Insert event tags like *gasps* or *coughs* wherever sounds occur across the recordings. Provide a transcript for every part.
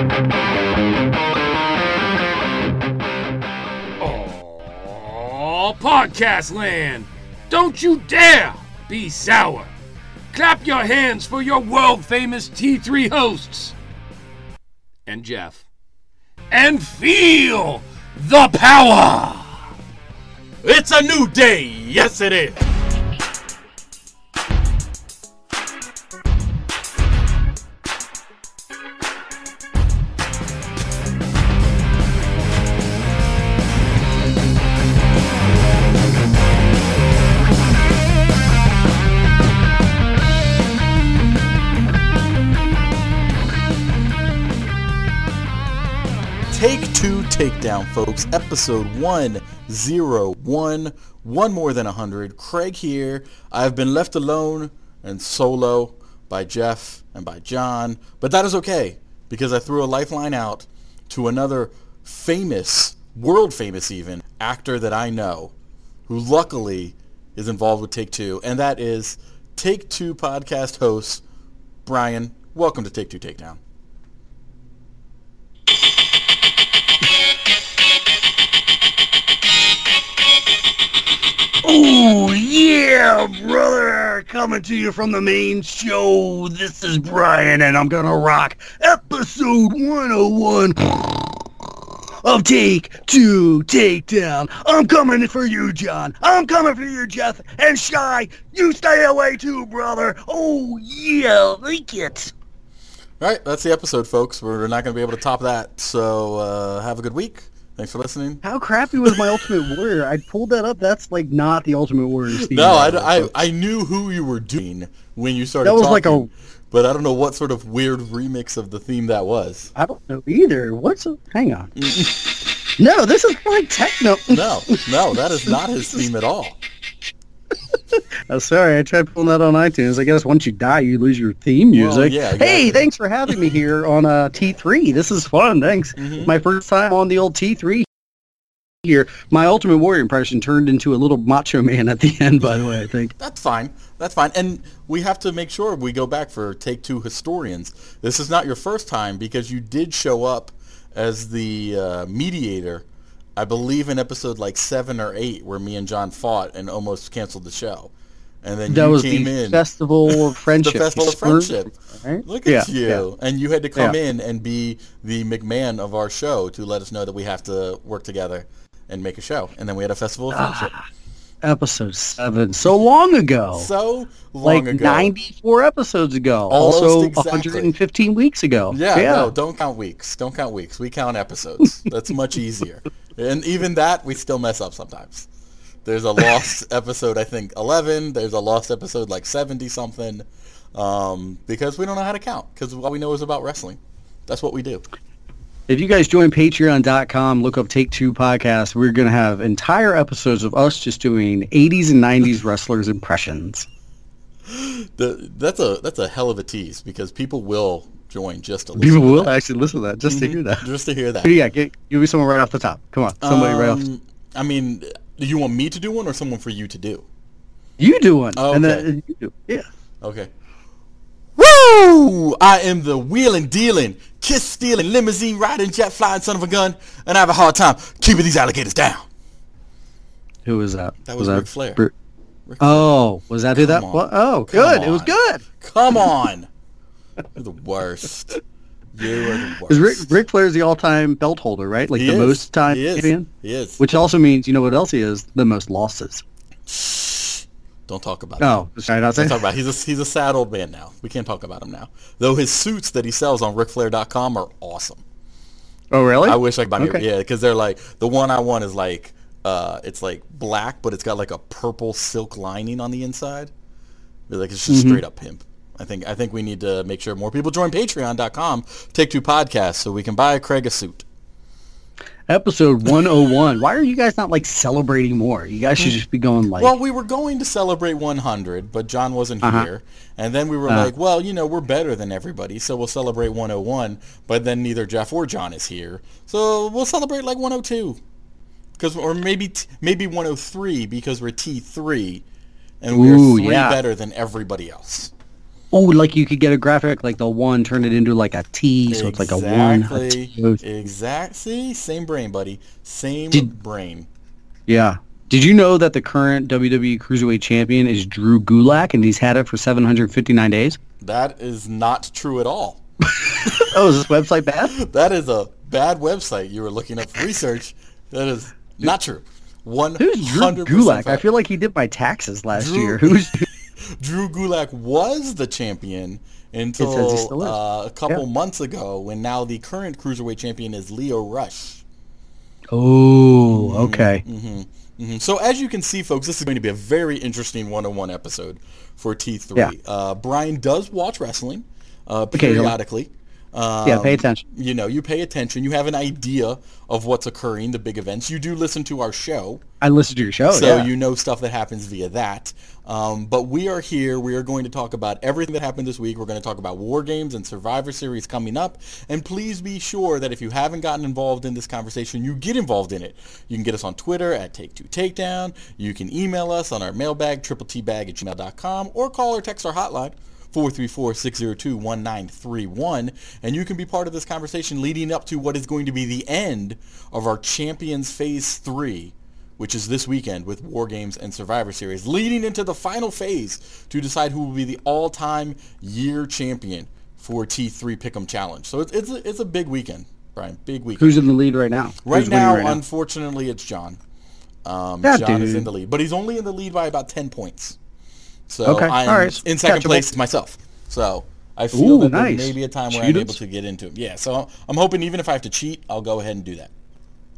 Oh, podcast land! Don't you dare be sour! Clap your hands for your world famous T3 hosts! And Jeff. And feel the power! It's a new day. Yes, it is. Takedown, folks. Episode 101. One more than 100. Craig here. I've been left alone and solo by Jeff and by John. But that is okay because I threw a lifeline out to another famous, world famous even, actor that I know who luckily is involved with Take Two. And that is Take Two podcast host Brian. Welcome to Take Two Takedown. Oh yeah, brother! Coming to you from the main show. This is Brian, and I'm gonna rock episode 101 of Take Two Takedown. I'm coming for you, John. I'm coming for you, Jeff. And Shy, you stay away too, brother. Oh yeah, like it. All right, that's the episode, folks. We're not going to be able to top that. So uh, have a good week. Thanks for listening. How crappy was my Ultimate Warrior? I pulled that up. That's like not the Ultimate Warrior. Steve No, I, I. I knew who you were doing when you started That was like a- but I don't know what sort of weird remix of the theme that was. I don't know either. What's a, hang on? Mm. no, this is like techno. No, no, that is not his theme at all. *laughs* Oh, sorry, I tried pulling that on iTunes. I guess once you die, you lose your theme Well, music. yeah, Hey, thanks for having me here on uh, T3. This is fun. Thanks. Mhm. My first time on the old T3 here. My Ultimate Warrior impression turned into a little macho man at the end, by the way, I think. *laughs* That's fine. That's fine. And we have to make sure we go back for Take Two historians. This is not your first time because you did show up as the uh, mediator, I believe in episode like seven or eight, where me and John fought and almost canceled the show. And then That you was came the in. Festival of *laughs* Friendship. the Festival of Friendship. Right? Look Yeah, at you. yeah. And you had to come Yeah. in and be the McMahon of our show to let us know that we have to work together and make a show. And then we had a Festival of ah. Friendship. Episode 7. So long ago. so long like ago. 94 episodes ago. Almost also exactly. 115 weeks ago. Yeah, no, don't count weeks. Don't count weeks. We count episodes. *laughs* That's much easier. And even that, we still mess up sometimes. There's a lost *laughs* episode, I think, 11. There's a lost episode like 70 something. Um, because we don't know how to count. Because all we know is about wrestling. That's what we do. If you guys join patreon.com, look up Take Two Podcast, we're going to have entire episodes of us just doing 80s and 90s wrestlers impressions. The, that's a that's a hell of a tease because people will join just to listen People to will that. actually listen to that just to hear that. just to hear that. Yeah, get, give me someone right off the top. Come on, somebody right off. Um, I mean, do you want me to do one or someone for you to do? You do one. Oh, And then you do. Yeah. Okay. Woo! I am the wheeling, dealing, kiss stealing, limousine riding, jet flying son of a gun, and I have a hard time keeping these alligators down. Who was that? That was Ric Flair. Br- Ric Oh, was that who that Come on. was? Oh, good. It was good. Come *laughs* on. You're the worst. You are the *laughs* worst. Because Rick, Ric Flair's the all-time belt holder, right? Like He the is. most time He is. champion. He is. Which also means, you know what else he is? The most losses. *laughs* Don't talk about I not say? Don't talk about it. He's a, he's a sad old man now. We can't talk about him now. Though his suits that he sells on RicFlair.com are awesome. Oh, really? I wish I could buy. Okay. Yeah, because they're like the one I want is like uh, it's like black, but it's got like a purple silk lining on the inside. They're Like it's just Mm-hmm. straight up pimp. I think I think we need to make sure more people join Patreon.com, Take Two Podcasts, so we can buy Craig a suit. Episode 101. Why are you guys not like celebrating more? You guys should just be going like, Well, we were going to celebrate 100, but John wasn't Uh-huh. here, and then we were Uh. like, well, you know, we're better than everybody, so we'll celebrate 101. But then neither Jeff or John is here, so we'll celebrate like 102, because or maybe t- maybe 103 because we're T3, and we're Ooh, three yeah. better than everybody else. Oh, like you could get a graphic like the one, turn it into like a T, so it's like a one. A Exactly. two. Same brain, buddy. Same Did- brain. Yeah. Did you know that the current WWE Cruiserweight Champion is Drew Gulak, and he's had it for 759 days? That is not true at all. *laughs* Oh, is this website bad? *laughs* That is a bad website. You were looking up research. That is not true. One Who's Drew hundred Gulak? I feel like he did my taxes last Drew- year. *laughs* Who's Drew Gulak was the champion until he still is. uh, a couple Yeah. months ago, when now the current cruiserweight champion is Lio Rush. Oh, okay. Mhm. So as you can see, folks, this is going to be a very interesting one-on-one episode for T3. Yeah. Uh, Brian does watch wrestling uh, periodically. Um, Yeah, pay attention. You know, you pay attention. You have an idea of what's occurring, the big events. You do listen to our show. I listen to your show. so yeah. you know stuff that happens via that. Um, but we are here. We are going to talk about everything that happened this week. We're going to talk about War Games and Survivor Series coming up. And please be sure that if you haven't gotten involved in this conversation, you get involved in it. You can get us on Twitter at Take Two Takedown. You can email us on our mailbag, triple tbag at gmail.com, or call or text our hotline. 434-602-1931 and you can be part of this conversation leading up to what is going to be the end of our Champions Phase 3 which is this weekend with War Games and Survivor Series, leading into the final phase to decide who will be the all-time year champion for T3 Pick'em Challenge. So it's, it's, a, it's a big weekend, Brian, big weekend. Who's in the lead right now? right Who's now, right now? unfortunately, it's John. Um, That John is in the lead, but he's only in the lead by about 10 points. So Okay, I'm right, in second catchable. place myself. So I feel Ooh, that there may be a time where I'm able to get into him. Yeah, so I'm hoping even if I have to cheat, I'll go ahead and do that.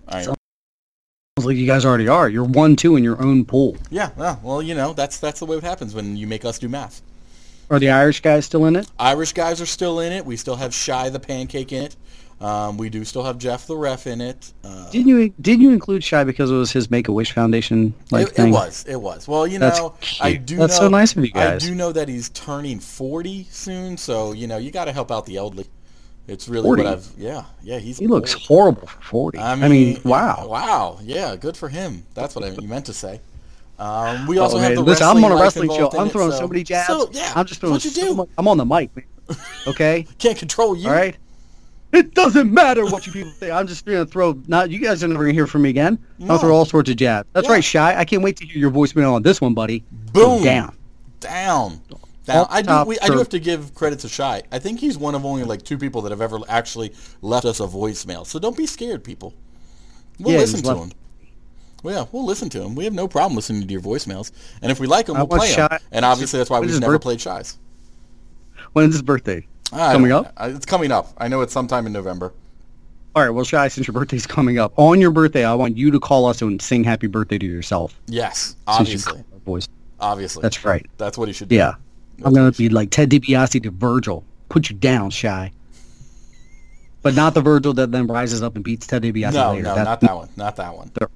All right. Sounds like you guys already are. You're one two in your own pool. Yeah, yeah, well, you know, that's that's the way it happens when you make us do math. Are the Irish guys still in it? Irish guys are still in it. We still have Shy the Pancake in it. Um, we do still have Jeff the Ref in it. Uh, Didn't you didn't you include Shy because it was his Make a Wish Foundation like it, it was, it was. Well, you That's know, I do. That's know, so nice of you guys. I do know that he's turning forty soon, so you know you got to help out the elderly. It's really 40? what I've. Yeah, yeah, he's. He looks horrible for forty. I mean, wow. Wow, yeah, good for him. That's what I you meant to say. Um, we also Oh, have the listen, I'm on a wrestling show. I'm it, throwing so, so many jabs. So, yeah, I'm just throwing what you so do. much- I'm on the mic. man. *laughs* Okay, Can't control you. all right. It doesn't matter what you people say. I'm just gonna throw. Not you guys are never gonna hear from me again. No. I'll throw all sorts of jabs. That's Yeah. right, Shy. I can't wait to hear your voicemail on this one, buddy. Boom. Go down. down. Down. I do. We, I do have to give credit to Shy. I think he's one of only like two people that have ever actually left us a voicemail. So don't be scared, people. We'll Yeah, listen to left- him. Well, yeah, we'll listen to him. We have no problem listening to your voicemails, and if we like them, we'll play them. And obviously, that's why we've never birth- played Shy's. When's his birthday? I Coming up? It's coming up. I know it's sometime in November. All right. Well, Shy, since your birthday's coming up, on your birthday, I want you to call us and sing "Happy Birthday" to yourself. Yes, obviously, voice. obviously. That's right. That's what he should do. Yeah. I'm gonna be like Ted DiBiase to Virgil. Put you down, Shy. But not the Virgil that then rises up and beats Ted DiBiase No, later. no, That- not that one. Not that one. the-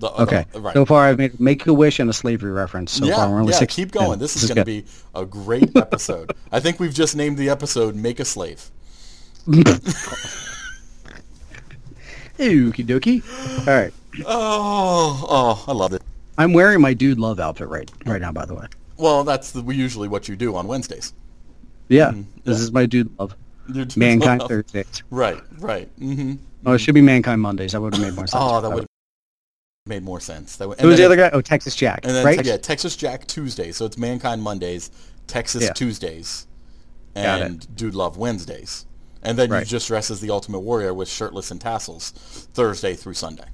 The- okay. the- right. So far, I've made Make a Wish and a slavery reference. So yeah, far, we're only yeah. six. Keep going. yeah, this is going to be a great episode. *laughs* I think we've just named the episode "Make a Slave." *laughs* Okie dokie. All right. Oh, oh, I love it. I'm wearing my dude love outfit right right now. By the way. Well, that's the, usually what you do on Wednesdays. Yeah. Mm-hmm. This is my dude love. Mankind well. Thursdays. Right, right. Mm-hmm. Oh, it should be Mankind Mondays. That would have made more sense. Oh, that would have made more sense. That would, Who was the other guy? Oh, Texas Jack. And then right? yeah, Texas Jack Tuesdays. So it's Mankind Mondays, Texas Yeah. Tuesdays, and Dude Love Wednesdays. And then Right. you just dress as the Ultimate Warrior with shirtless and tassels Thursday through Sunday.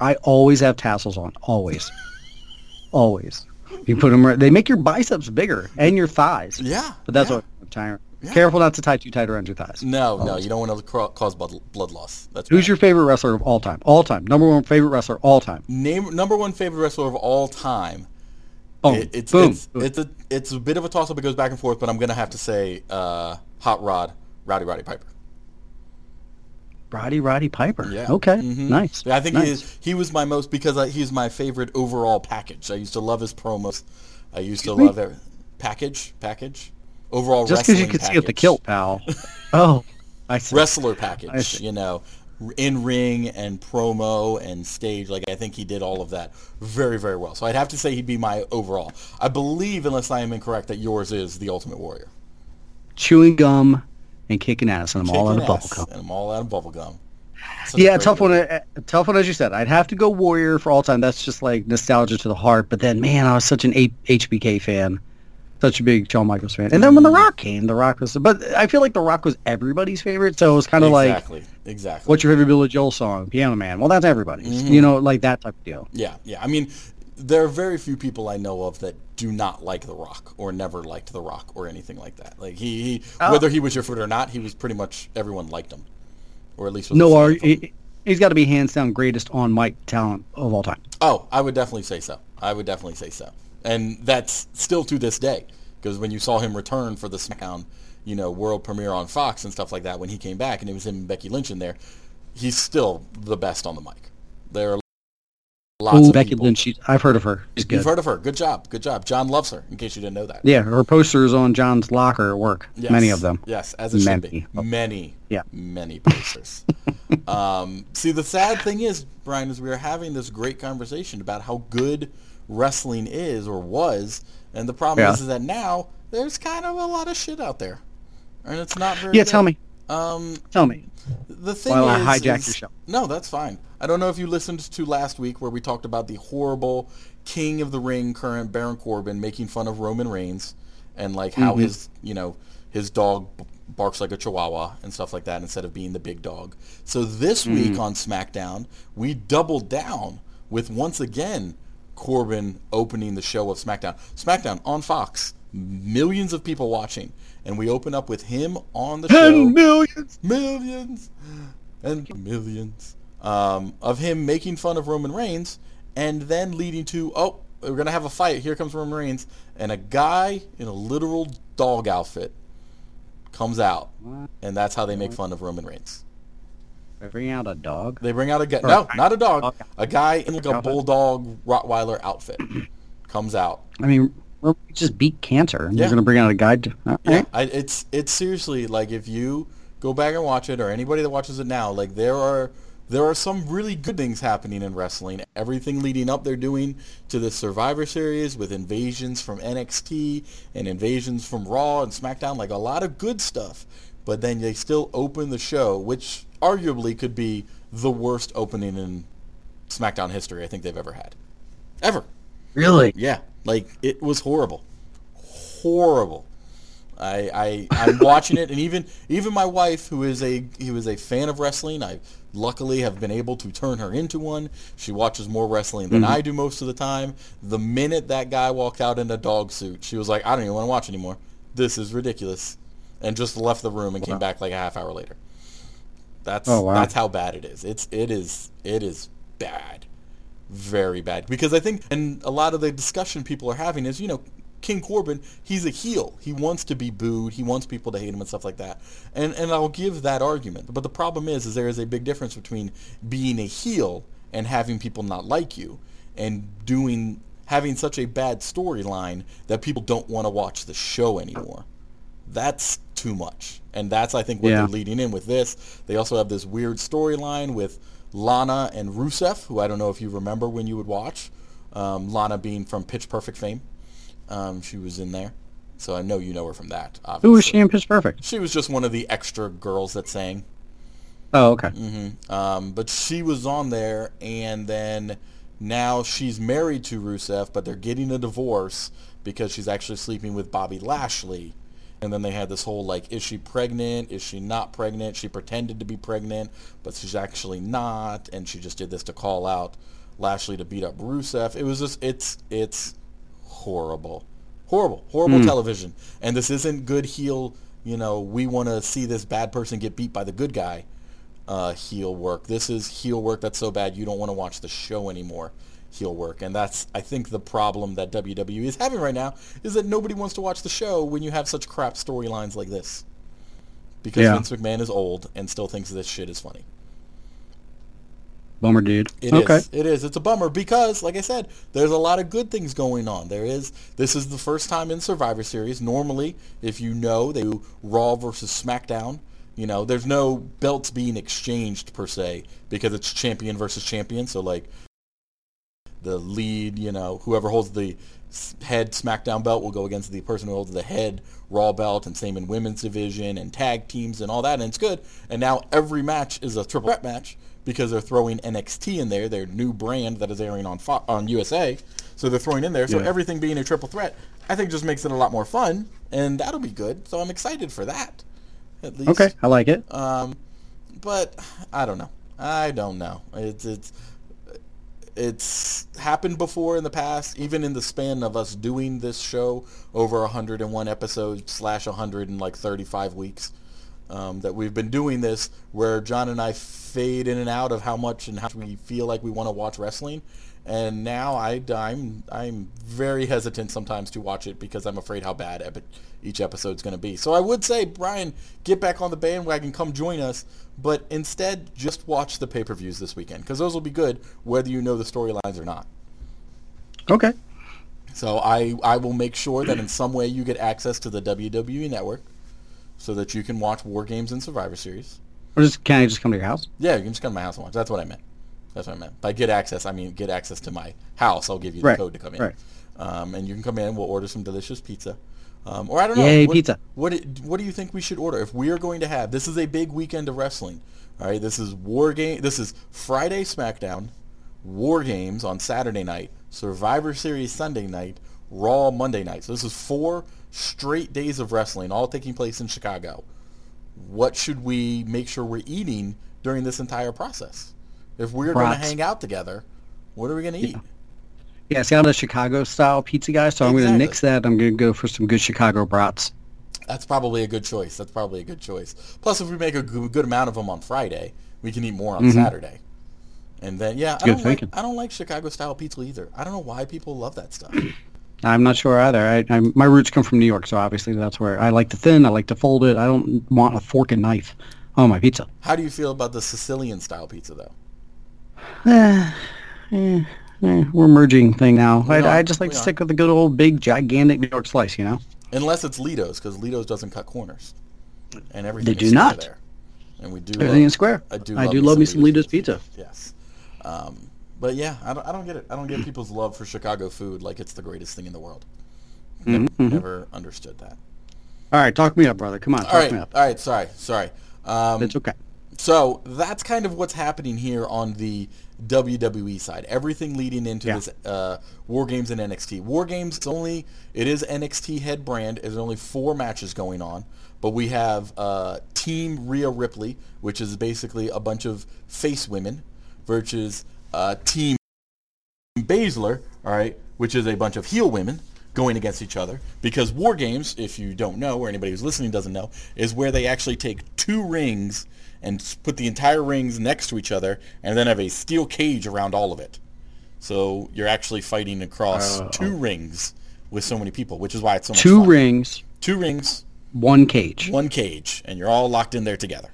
I always have tassels on. Always. *laughs* always. You put them right. They make your biceps bigger and your thighs. Yeah. But that's yeah. what I'm tired. Yeah. Careful not to tie too tight around your thighs. No, no, you don't want to cause blood, blood loss. That's Who's bad. your favorite wrestler of all time? All time. Number one favorite wrestler of all time. name number one favorite wrestler of all time? Boom. It- it's Boom. it's it's a it's a bit of a toss up. It goes back and forth, but I'm gonna have to say uh, Hot Rod, Rowdy Roddy Piper. Roddy Roddy Piper. Yeah. Okay. Mhm. Nice. Yeah, I think nice. he is, he was my most because I, he's my favorite overall package. I used to love his promos. I used to me? love every package package overall. Just because you could see up the kilt, pal. *laughs* oh, I see. wrestler package. see. You know, in ring and promo and stage. Like I think he did all of that very very well. So I'd have to say he'd be my overall. I believe, unless I am incorrect, that yours is the Ultimate Warrior. chewing gum and kicking ass, and I'm all out of Kicking bubble gum. And I'm all out of bubble gum. Such Yeah, tough one. movie. uh, Tough one, as you said. I'd have to go Warrior for all time. That's just like nostalgia to the heart. But then, man, I was such an H- HBK fan, such a big Shawn Michaels fan. And then when The Rock came, The Rock was. But I feel like The Rock was everybody's favorite. So it was kind of like, exactly, exactly. what's your favorite Billy Joel song? Piano Man. Well, that's everybody's. Mm-hmm. You know, like that type of deal. Yeah, yeah. I mean, there are very few people I know of that do not like The Rock or never liked The Rock or anything like that. Like he, he Oh. whether he was your foot or not, he was pretty much everyone liked him, or at least was No, are, he, he's got to be hands down greatest on mic talent of all time. Oh, I would definitely say so. I would definitely say so, and that's still to this day because when you saw him return for the SmackDown, you know, world premiere on Fox and stuff like that, when he came back and it was him and Becky Lynch in there, he's still the best on the mic. There are lots of Becky people. Lynch. She's, I've heard of her. She's good. You've heard of her. Good job. Good job. John loves her. In case you didn't know that. yeah, her posters on John's locker at work. Yes. Many of them. Yes, as it should be. Many. Many. Yeah. Many posters. *laughs* um, see, the sad thing is, Brian, is we are having this great conversation about how good wrestling is or was, and the problem Yeah. is, is that now there's kind of a lot of shit out there, and it's not very. Yeah, good. tell me. Um, Tell me. the thing While I is, hijack is- your show. No, that's fine. I don't know if you listened to last week where we talked about the horrible King of the Ring current Baron Corbin making fun of Roman Reigns and like how Mm-hmm. his you know his dog barks like a chihuahua and stuff like that instead of being the big dog. So this Mm. week on SmackDown, we doubled down with once again Corbin opening the show of SmackDown. SmackDown on Fox, millions of people watching, and we open up with him on the show millions. millions and millions um, of him making fun of Roman Reigns and then leading to, oh, we're going to have a fight. Here comes Roman Reigns. And a guy in a literal dog outfit comes out. And that's how they make fun of Roman Reigns. They bring out a dog. They bring out a guy. Or No, not a dog. A guy in like a bulldog Rottweiler outfit *clears throat* comes out. I mean, just beat cancer. and Yeah. You're going to bring out a guy. To, Yeah. I, it's it's seriously like if you go back and watch it, or anybody that watches it now, like there are there are some really good things happening in wrestling. Everything leading up, they're doing to the Survivor Series with invasions from NXT and invasions from Raw and SmackDown, like a lot of good stuff. But then they still open the show, which arguably could be the worst opening in SmackDown history I think they've ever had, ever. Really? Yeah, like it was horrible, horrible. I, I I'm watching it, and even even my wife, who is a who is a fan of wrestling, I luckily have been able to turn her into one. She watches more wrestling than mm-hmm. I do most of the time. The minute that guy walked out in a dog suit, she was like, "I don't even want to watch anymore. This is ridiculous," and just left the room and came back like a half hour later. That's Oh, wow. that's how bad it is. It's it is it is bad very bad because I think and a lot of the discussion people are having is you know King Corbin he's a heel he wants to be booed he wants people to hate him and stuff like that and and I'll give that argument but the problem is is there is a big difference between being a heel and having people not like you and doing having such a bad storyline that people don't want to watch the show anymore that's too much. And that's, I think, what Yeah. they're leading in with this. They also have this weird storyline with Lana and Rusev, who I don't know if you remember when you would watch. Um, Lana being from Pitch Perfect fame. Um, she was in there. So I know you know her from that, obviously. Who was she in Pitch Perfect? She was just one of the extra girls that sang. Oh, okay. Um, but she was on there, and then now she's married to Rusev, but they're getting a divorce because she's actually sleeping with Bobby Lashley. And then they had this whole like, is she pregnant? Is she not pregnant? She pretended to be pregnant, but she's actually not, and she just did this to call out Lashley to beat up Rusev. It was just, it's, it's horrible, horrible, horrible television. And this isn't good heel. You know, we want to see this bad person get beat by the good guy uh, heel work. This is heel work that's so bad you don't want to watch the show anymore. Heel work, and that's I think the problem that WWE is having right now is that nobody wants to watch the show when you have such crap storylines like this. Because Yeah. Vince McMahon is old and still thinks this shit is funny. Bummer, dude. It is. okay. It is. It's a bummer because, like I said, there's a lot of good things going on. There is. This is the first time in Survivor Series. Normally, if you know, they do Raw versus SmackDown. You know, there's no belts being exchanged per se because it's champion versus champion. So like, the lead, you know, whoever holds the head SmackDown belt will go against the person who holds the head Raw belt, and same in women's division and tag teams and all that, and it's good. And now every match is a triple threat match because they're throwing NXT in there, their new brand that is airing on Fo- on USA. So they're throwing in there. So Yeah. everything being a triple threat, I think just makes it a lot more fun, and that'll be good. So I'm excited for that. At least. Okay, I like it. Um, but I don't know. I don't know. It's it's it's happened before in the past, even in the span of us doing this show over 101 episodes slash 100 and like 35 weeks. Um, that we've been doing this, where John and I fade in and out of how much and how we feel like we want to watch wrestling, and now I, I'm I'm very hesitant sometimes to watch it because I'm afraid how bad epi- each episode's going to be. So I would say, Brian, get back on the bandwagon, come join us, but instead just watch the pay-per-views this weekend because those will be good whether you know the storylines or not. Okay. So I I will make sure that in some way you get access to the WWE network so that you can watch War Games and Survivor Series. Or just can I just come to your house? Yeah, you can just come to my house and watch. That's what I meant. That's what I meant. By get access, I mean get access to my house. I'll give you the Right, code to come in. right. Um, and you can come in. We'll order some delicious pizza. Um, or I don't know. Yay, what, pizza. What do- What do you think we should order if we are going to have? This is a big weekend of wrestling. All right. This is War Game. This is Friday SmackDown, War Games on Saturday night, Survivor Series Sunday night, Raw Monday night. So this is four straight days of wrestling, all taking place in Chicago what should we make sure we're eating during this entire process? If we're going to hang out together, what are we going to eat? Yeah, see, I'm a Chicago style pizza guy, so I'm going to Exactly. nix that. I'm going to go for some good Chicago brats. That's probably a good choice. That's probably a good choice. Plus, if we make a good, amount of them on Friday, we can eat more on mm-hmm. Saturday. And then, yeah, I don't, like. I don't like Chicago style pizza either. I don't know why people love that stuff. I'm not sure either. I, I, my roots come from New York, so obviously that's where I like to thin. I like to fold it. I don't want a fork and knife on my pizza. How do you feel about the Sicilian style pizza, though? Eh, eh, eh, we're merging thing now. We I, I just like we to are. stick with the good old big gigantic New York slice, you know. Unless it's Lido's, because Lido's doesn't cut corners, and everything. They do not. There. And we do. Everything love- is square. I do. I love do love me some Lido's pizza. Yes. Um, but yeah, I don't, I don't get it. I don't get people's love for Chicago food like it's the greatest thing in the world. Never, Mhm. never understood that. All right, talk me up, brother. Come on, talk All right. me up. All right. Sorry. Sorry. Um, It's okay. so that's kind of what's happening here on the WWE side. Everything leading into Yeah. this uh, War Games and NXT. War Games it's only it is NXT head brand. There's only four matches going on, but we have uh, Team Rhea Ripley, which is basically a bunch of face women, versus uh, Team Baszler, all right, which is a bunch of heel women going against each other. Because War Games, if you don't know, or anybody who's listening doesn't know, is where they actually take two rings and put the entire rings next to each other, and then have a steel cage around all of it. So you're actually fighting across Oh. two rings with so many people, which is why it's so much Two rings, Two rings, one cage. one cage, and you're all locked in there together.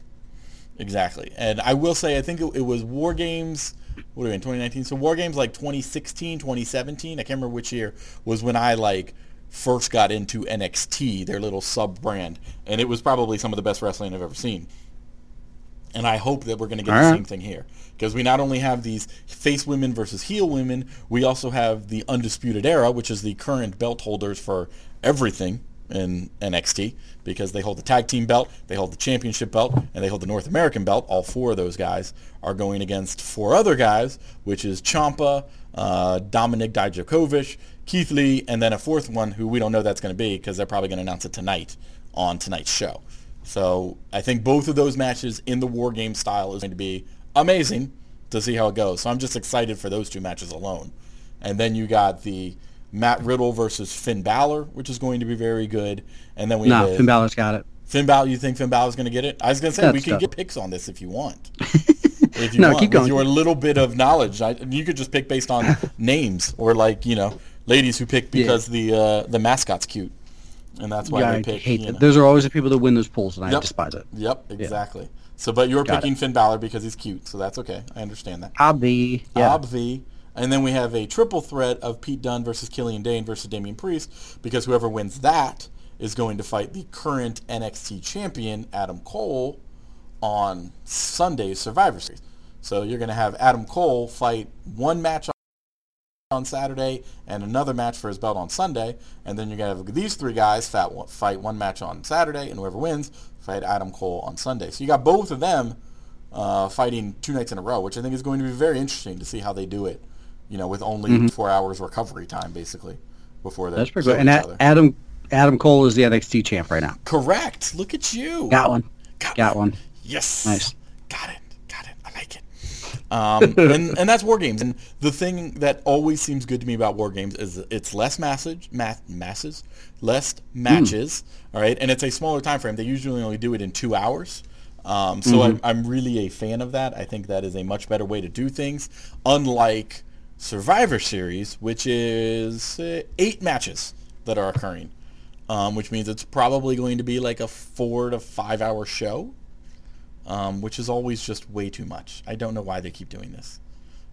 Exactly. And I will say, I think it, it was War Games, what are we in, 2019? So War Games like 2016, 2017, I can't remember which year, was when I like first got into NXT, their little sub-brand. And it was probably some of the best wrestling I've ever seen. And I hope that we're going to get All the right. same thing here. Because we not only have these face women versus heel women, we also have the Undisputed Era, which is the current belt holders for everything in NXT. Because they hold the tag team belt, they hold the championship belt, and they hold the North American belt. All four of those guys are going against four other guys, which is Ciampa, uh, Dominik Dijakovic, Keith Lee, and then a fourth one who we don't know that's going to be because they're probably going to announce it tonight on tonight's show. So I think both of those matches in the War Game style is going to be amazing to see how it goes. So I'm just excited for those two matches alone. And then you got the Matt Riddle versus Finn Balor, which is going to be very good. And then we No, have Finn Balor's got it. Finn Balor. You think Finn Balor's going to get it? I was going to say we can tough. get picks on this if you want. *laughs* if you No, want, keep with going. your little bit of knowledge, I, you could just pick based on *laughs* names or like you know ladies who pick because the uh, the mascot's cute, and that's why Yeah, they I pick. hate that. know. Those are always the people that win those polls, and I Yep. despise it. Yep, exactly. So, but you're Got picking Finn Balor because he's cute, so that's okay. I understand that. Obvi, yeah. Obvi. And then we have a triple threat of Pete Dunne versus Killian Dain versus Damian Priest because whoever wins that is going to fight the current NXT champion Adam Cole on Sunday's Survivor Series. So you're going to have Adam Cole fight one match on Saturday and another match for his belt on Sunday, and then you're gonna have these three guys fight one match on Saturday, and whoever wins fight Adam Cole on Sunday. So you got both of them uh, fighting two nights in a row, which I think is going to be very interesting to see how they do it. You know, with only Mm-hmm. four hours recovery time, basically, before that. That's pretty good. And A- Adam Adam Cole is the NXT champ right now. Correct. Look at you. Got one. Got, Got one. Yes. Nice. Got it. Got it. I like it. Um, *laughs* and, and that's War Games. And the thing that always seems good to me about War Games is it's less massage, math, masses, less matches, all right? And it's a smaller time frame. They usually only do it in two hours. Um, so I'm, I'm really a fan of that. I think that is a much better way to do things, unlike Survivor Series, which is uh, eight matches that are occurring, um, which means it's probably going to be like a four to five hour show um, which is always just way too much. I don't know why they keep doing this.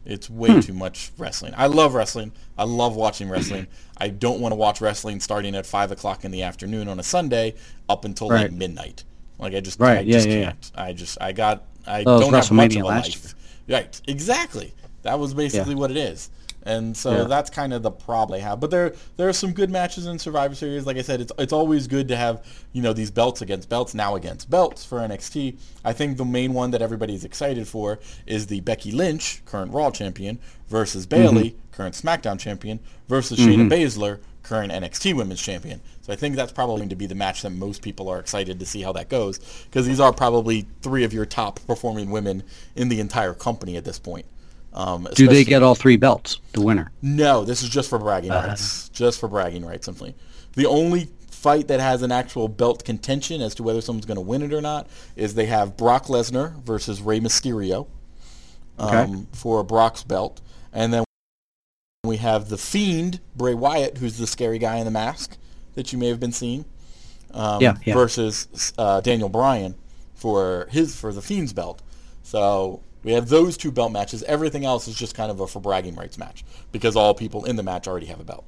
It's way Hmm. too much wrestling. I love wrestling. I love watching wrestling. I don't want to watch wrestling starting at five o'clock in the afternoon on a Sunday up until like midnight. Like I just, Right, I yeah, just yeah, yeah. can't. I just, I got, I was don't have much of a life. Right, exactly. That was basically what it is. And so Yeah. that's kind of the problem they have. But there there are some good matches in Survivor Series. Like I said, it's it's always good to have, you know, these belts against belts, now against belts for NXT. I think the main one that everybody's excited for is the Becky Lynch, current Raw champion, versus mm-hmm. Bayley, current SmackDown champion, versus mm-hmm. Shayna Baszler, current NXT Women's Champion. So I think that's probably going to be the match that most people are excited to see how that goes because these are probably three of your top performing women in the entire company at this point. Um, Do they get all three belts? The winner. no, this is just for bragging Uh-huh. rights. Just for bragging rights, simply. The only fight that has an actual belt contention as to whether someone's going to win it or not is they have Brock Lesnar versus Rey Mysterio um, Okay. for Brock's belt, and then we have the Fiend Bray Wyatt, who's the scary guy in the mask that you may have been seeing, um, Yeah, yeah. versus uh, Daniel Bryan for his for the Fiend's belt. So we have those two belt matches. Everything else is just kind of a for bragging rights match because all people in the match already have a belt.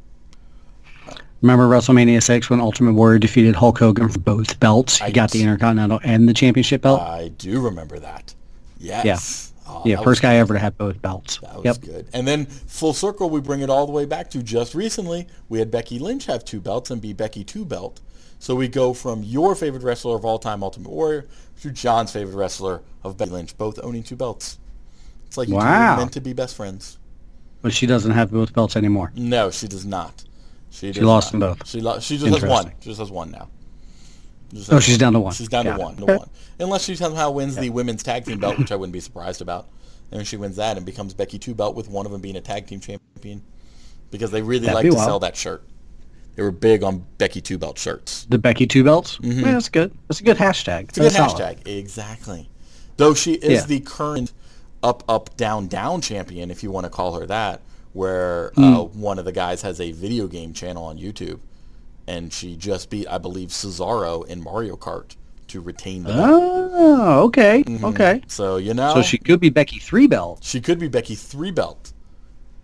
Remember WrestleMania 6 when Ultimate Warrior defeated Hulk Hogan for both belts? He I- got the Intercontinental and the Championship belt. I do remember that. Yes. Oh, yeah, first guy ever to have both belts. That was Yep. good. And then full circle, we bring it all the way back to just recently. We had Becky Lynch have two belts and be Becky two belt. So we go from your favorite wrestler of all time, Ultimate Warrior, to John's favorite wrestler of Becky Lynch, both owning two belts. It's like you two Wow. meant to be best friends. But she doesn't have both belts anymore. No, she does not. She, does lost not. them both. She lo- She just has one. She just has one now. Just Oh, she's down to one. She's down Got to it. one. To one. Unless she somehow wins the women's tag team belt, which I wouldn't be surprised about. And she wins that and becomes Becky two belt with one of them being a tag team champion, because they really That'd like be to wild. sell that shirt. They were big on Becky two belt shirts. The Becky two belts? Yeah, that's good. That's a good hashtag. It's a good solid. hashtag. Exactly. Though she is Yeah. the current up, up, down, down champion, if you want to call her that, where Hmm. uh, one of the guys has a video game channel on YouTube, and she just beat, I believe, Cesaro in Mario Kart to retain the. Oh, okay. Okay. So you know, So she could be Becky three belt. she could be Becky three belt.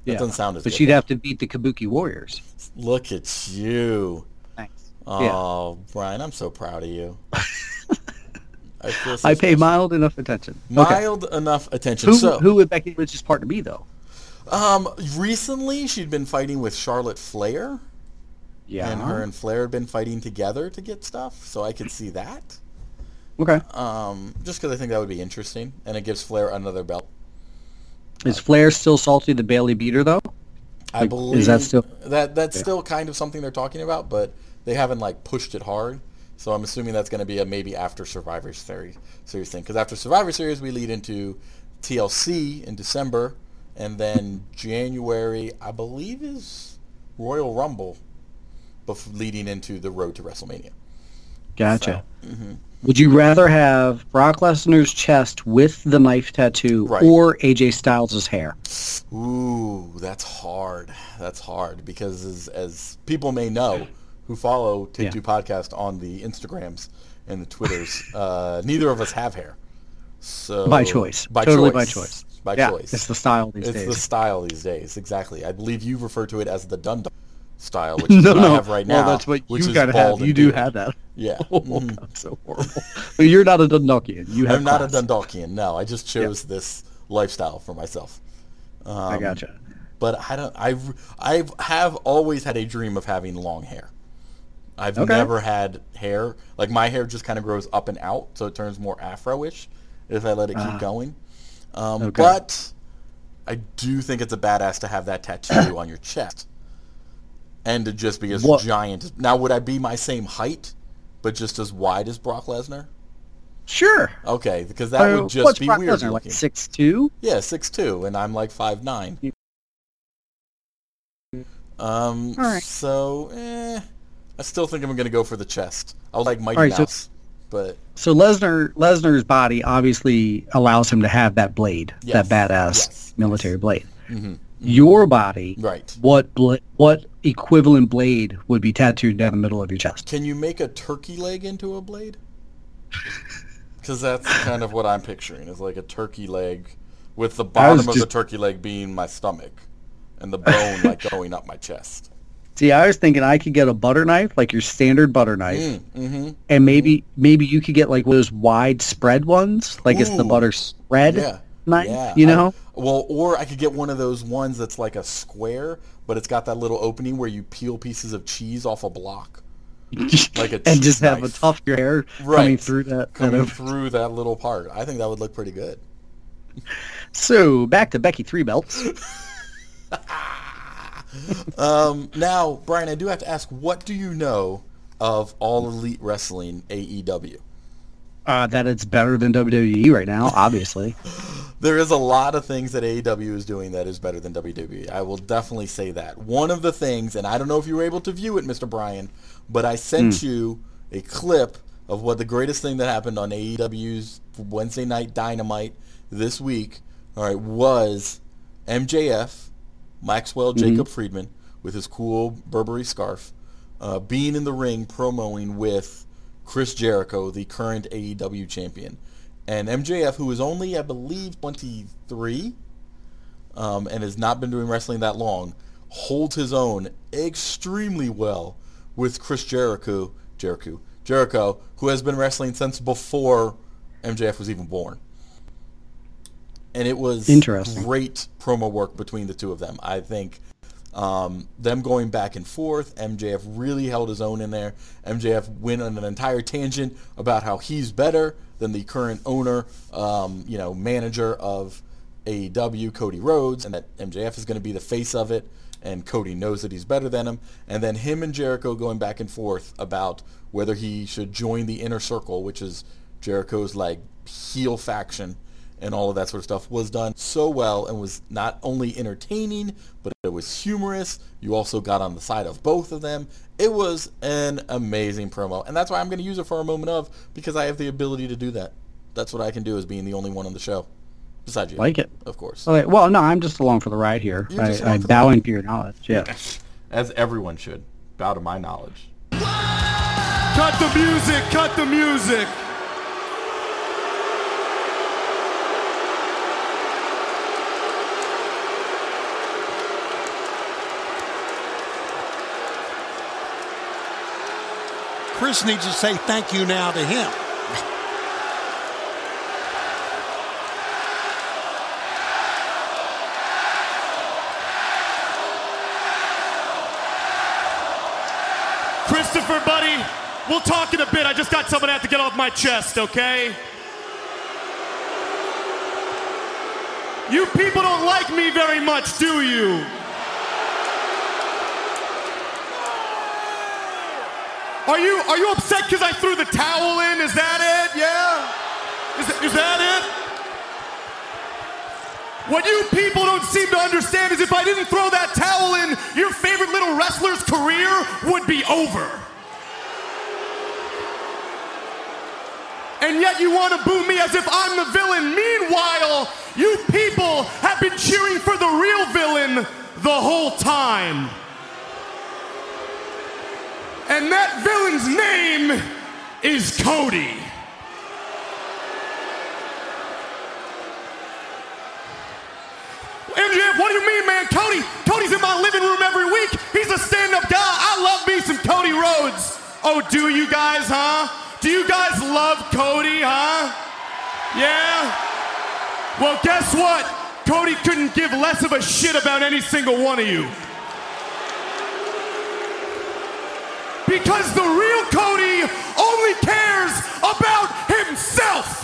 That Yeah. doesn't sound as But good. she'd have to beat the Kabuki Warriors. Look at you. Thanks. Oh, Brian, I'm so proud of you. *laughs* I, feel so I pay mild enough attention. Okay. mild enough attention. Who, so, who would Becky Lynch's partner be, though? Um, recently she'd been fighting with Charlotte Flair, Yeah. and her and Flair had been fighting together to get stuff, so I could see that. Okay. Um, just because I think that would be interesting, and it gives Flair another belt. Is Flair still salty that Bayley beat her, though? I Like, believe is that still- that that's still kind of something they're talking about, but they haven't like pushed it hard. So I'm assuming that's going to be a maybe after Survivor Series series thing. Because after Survivor Series, we lead into TLC in December, and then January, I believe, is Royal Rumble, bef- leading into the road to WrestleMania. Gotcha. mm-hmm. Would you rather have Brock Lesnar's chest with the knife tattoo Right. or AJ Styles' hair? Ooh, that's hard. That's hard because as, as people may know who follow Take Yeah. Two Podcast on the Instagrams and the Twitters, uh, neither of us have hair. So By choice. By totally choice. by choice. By yeah, choice. It's the style these It's days. It's the style these days. Exactly. I believe you refer to it as the Dundee style, *laughs* which no, is what no. I have right now. well, that's what which you gotta bald have. You do have that. *laughs* Yeah. *laughs* Oh, Mhm. that's so horrible. but you're not a Dundalkian. You have I'm not a class. Dundalkian. No, I just chose this lifestyle for myself. Um, I gotcha. but I don't. I've I have always had a dream of having long hair. I've Okay. never had hair like my hair just kind of grows up and out, so it turns more afro-ish if I let it keep going. Um, Okay. But I do think it's a badass to have that tattoo *coughs* on your chest, and to just be as What- giant. Now, would I be my same height, but just as wide as Brock Lesnar? Sure. Okay, because that Uh, would just be Brock weird Lesnar, like six two? Yeah, six two, and I'm like five nine. Um, All right. so eh, I still think I'm gonna go for the chest. I like Mighty All right, so- Mouse, but So Lesnar Lesnar's body obviously allows him to have that blade, Yes. that badass Yes. military blade. Mm-hmm. Your body, right. what bla- what equivalent blade would be tattooed down the middle of your chest? Can you make a turkey leg into a blade? *laughs* Because that's kind of what I'm picturing is like a turkey leg, with the bottom of the turkey leg being my stomach, and the bone like *laughs* going up my chest. See, I was thinking I could get a butter knife, like your standard butter knife, Mm, mm-hmm. and maybe maybe you could get like those wide spread ones, like it's the butter spread Yeah. Yeah. You I- know? well, or I could get one of those ones that's like a square, but it's got that little opening where you peel pieces of cheese off a block. *laughs* Like a and just have a tuft your hair Right. coming through that. kind Coming of- through that little part. I think that would look pretty good. So back to Becky Three Belts. *laughs* Um, now, Brian, I do have to ask, what do you know of All Elite Wrestling AEW? Uh, that it's better than WWE right now, obviously. *gasps* There is a lot of things that AEW is doing that is better than WWE. I will definitely say that. One of the things, and I don't know if you were able to view it, Mr. Brian, but I sent you a clip of what the greatest thing that happened on AEW's Wednesday Night Dynamite this week, all right, was MJF, Maxwell Jacob Friedman, with his cool Burberry scarf, uh, being in the ring promoing with Chris Jericho, the current AEW champion. And MJF, who is only, I believe, 23, um, and has not been doing wrestling that long, holds his own extremely well with Chris Jericho, Jericho, Jericho, who has been wrestling since before MJF was even born. And it was Interesting. great promo work between the two of them. I think um, them going back and forth, MJF really held his own in there. MJF went on an entire tangent about how he's better than the current owner, um, you know, manager of AEW, Cody Rhodes, and that MJF is going to be the face of it, and Cody knows that he's better than him. And then him and Jericho going back and forth about whether he should join the Inner Circle, which is Jericho's like heel faction and all of that sort of stuff was done so well and was not only entertaining, but it was humorous. You also got on the side of both of them. It was an amazing promo. And that's why I'm going to use it for a moment of, because I have the ability to do that. That's what I can do as being the only one on the show. Besides you. Like it. Of course. Okay, well, no, I'm just along for the ride here. You're I, just along I for the bow into your knowledge. Yeah. *laughs* As everyone should. Bow to my knowledge. Cut the music, cut the music. Chris needs to say thank you now to him. Christopher, buddy, we'll talk in a bit. I just got something I have to get off my chest, okay? You people don't like me very much, do you? Are you are you upset because I threw the towel in? Is that it? Yeah? Is, is that it? What you people don't seem to understand is if I didn't throw that towel in, your favorite little wrestler's career would be over. And yet you want to boo me as if I'm the villain. Meanwhile, you people have been cheering for the real villain the whole time. And that villain's name is Cody. MJF, what do you mean, man? Cody, Cody's in my living room every week. He's a stand-up guy. I love me some Cody Rhodes. Oh, do you guys, huh? Do you guys love Cody, huh? Yeah? Well, guess what? Cody couldn't give less of a shit about any single one of you. Because the real Cody only cares about himself.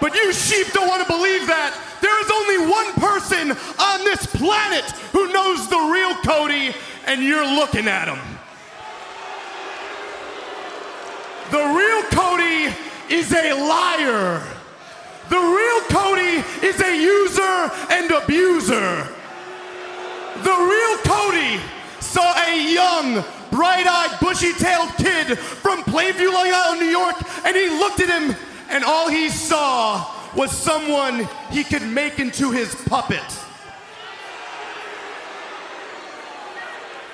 But you sheep don't want to believe that. There is only one person on this planet who knows the real Cody, and you're looking at him. The real Cody is a liar. The real Cody is a user and abuser. The real Cody saw a young, bright-eyed, bushy-tailed kid from Plainview, Long Island, New York, and he looked at him, and all he saw was someone he could make into his puppet.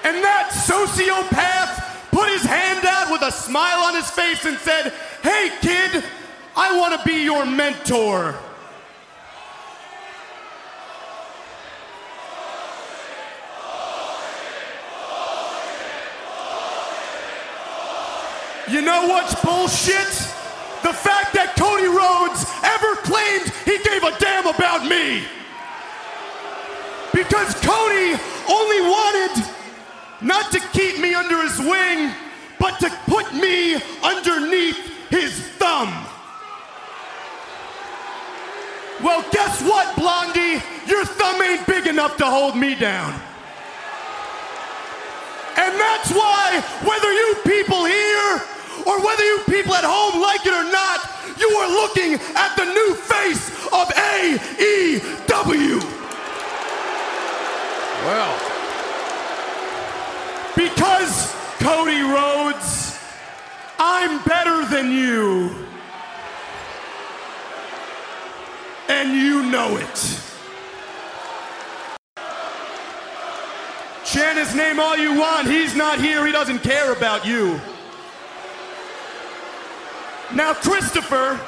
And that sociopath put his hand out with a smile on his face and said, Hey, kid, I want to be your mentor. You know what's bullshit? The fact that Cody Rhodes ever claimed he gave a damn about me. Because Cody only wanted not to keep me under his wing, but to put me underneath his thumb. Well, guess what, Blondie? Your thumb ain't big enough to hold me down. And that's why, whether you people here or whether you people at home like it or not, you are looking at the new face of AEW. Well, Because, Cody Rhodes, I'm better than you. And you know it. Chant his name all you want. He's not here. He doesn't care about you. Now, Christopher,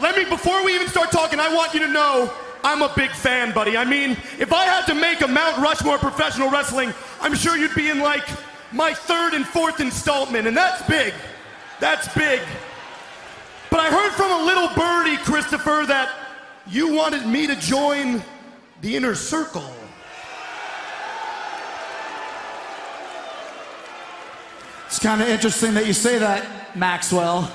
let me, before we even start talking, I want you to know I'm a big fan, buddy. I mean, if I had to make a Mount Rushmore of professional wrestling, I'm sure you'd be in like my third and fourth installment, and that's big. That's big. But I heard from a little birdie, Christopher, that you wanted me to join the inner circle. It's kind of interesting that you say that, Maxwell.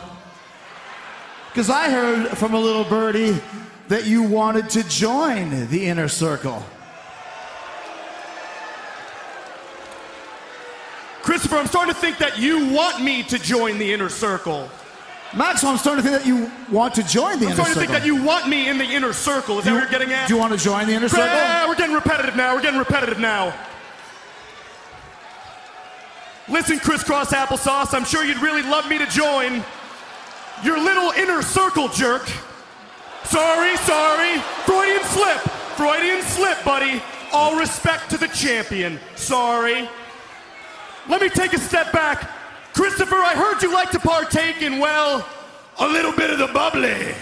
Because I heard from a little birdie that you wanted to join the inner circle. Christopher, I'm starting to think that you want me to join the inner circle. Maxwell, I'm starting to think that you want to join the I'm inner circle. I'm starting to think that you want me in the inner circle. Is that Do what you're getting at? Do you want to join the inner circle? Yeah, we're getting repetitive now. We're getting repetitive now. Listen, crisscross applesauce, I'm sure you'd really love me to join your little inner circle jerk. Sorry, sorry. Freudian slip. Freudian slip, buddy. All respect to the champion. Sorry. Let me take a step back. Christopher, I heard you like to partake in, well, a little bit of the bubbly.